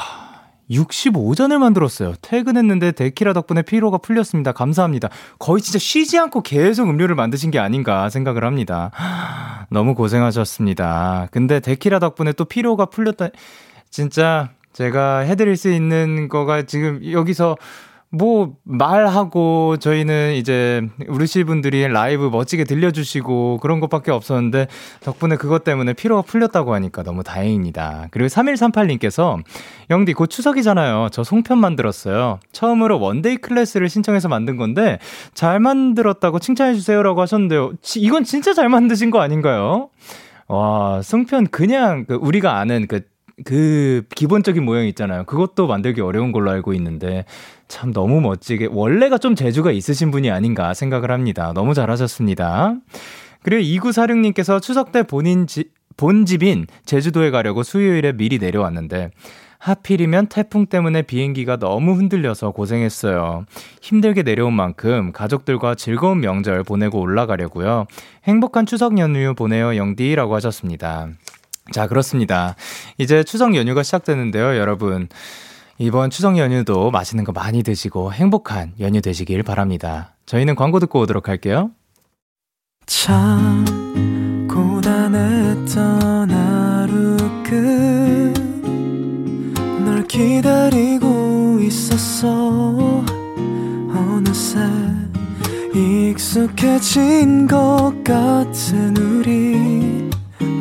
65잔을 만들었어요. 퇴근했는데 데키라 덕분에 피로가 풀렸습니다. 감사합니다. 거의 진짜 쉬지 않고 계속 음료를 만드신 게 아닌가 생각을 합니다. 너무 고생하셨습니다. 근데 데키라 덕분에 또 피로가 풀렸다. 진짜 제가 해드릴 수 있는 거가 지금 여기서 뭐 말하고 저희는 이제 우르시 분들이 라이브 멋지게 들려주시고 그런 것밖에 없었는데 덕분에 그것 때문에 피로가 풀렸다고 하니까 너무 다행입니다. 그리고 3138님께서 영디 곧 추석이잖아요. 저 송편 만들었어요. 처음으로 one-day class를 신청해서 만든 건데 잘 만들었다고 칭찬해 주세요라고 하셨는데요. 이건 진짜 잘 만드신 거 아닌가요? 와, 송편 그냥 그 우리가 아는 그 그 기본적인 모양 있잖아요. 그것도 만들기 어려운 걸로 알고 있는데 참 너무 멋지게 원래가 좀 재주가 있으신 분이 아닌가 생각을 합니다. 너무 잘하셨습니다. 그리고 2946님께서 추석 때 본인 지, 본 집인 제주도에 가려고 수요일에 미리 내려왔는데 하필이면 태풍 때문에 비행기가 너무 흔들려서 고생했어요. 힘들게 내려온 만큼 가족들과 즐거운 명절 보내고 올라가려고요. 행복한 추석 연휴 보내요 영디라고 하셨습니다. 자, 그렇습니다. 이제 추석 연휴가 시작되는데요, 여러분. 이번 추석 연휴도 맛있는 거 많이 드시고 행복한 연휴 되시길 바랍니다. 저희는 광고 듣고 오도록 할게요. 참, 고단했던 하루 끝널 기다리고 있었어. 어느새 익숙해진 것 같은 우리.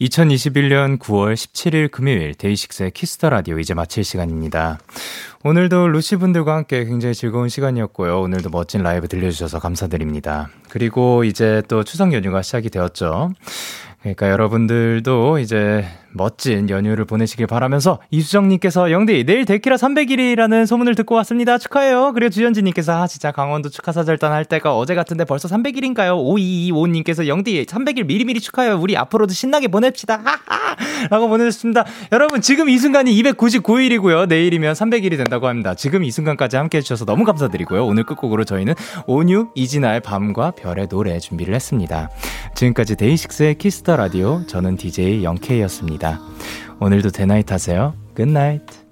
2021년 9월 17일 금요일 데이식스의 Kiss the Radio 이제 마칠 시간입니다. 오늘도 루시 분들과 함께 굉장히 즐거운 시간이었고요. 오늘도 멋진 라이브 들려주셔서 감사드립니다. 그리고 이제 또 추석 연휴가 시작이 되었죠. 그러니까 여러분들도 이제 멋진 연휴를 보내시길 바라면서 이수정님께서 영디 내일 데키라 300일이라는 소문을 듣고 왔습니다. 축하해요. 그리고 주현진님께서 아 진짜 강원도 축하사절단 할 때가 어제 같은데 벌써 300일인가요? 5225님께서 영디 300일 미리미리 축하해요. 우리 앞으로도 신나게 보냅시다. 라고 보내주셨습니다. 여러분 지금 이 순간이 299일이고요. 내일이면 300일이 된다고 합니다. 지금 이 순간까지 함께 해 주셔서 너무 감사드리고요. 오늘 끝곡으로 저희는 온유 이진아의 밤과 별의 노래 준비를 했습니다. 지금까지 데이식스의 Kiss the Radio 저는 DJ 영케이였 오늘도 대나잇 하세요. Good night.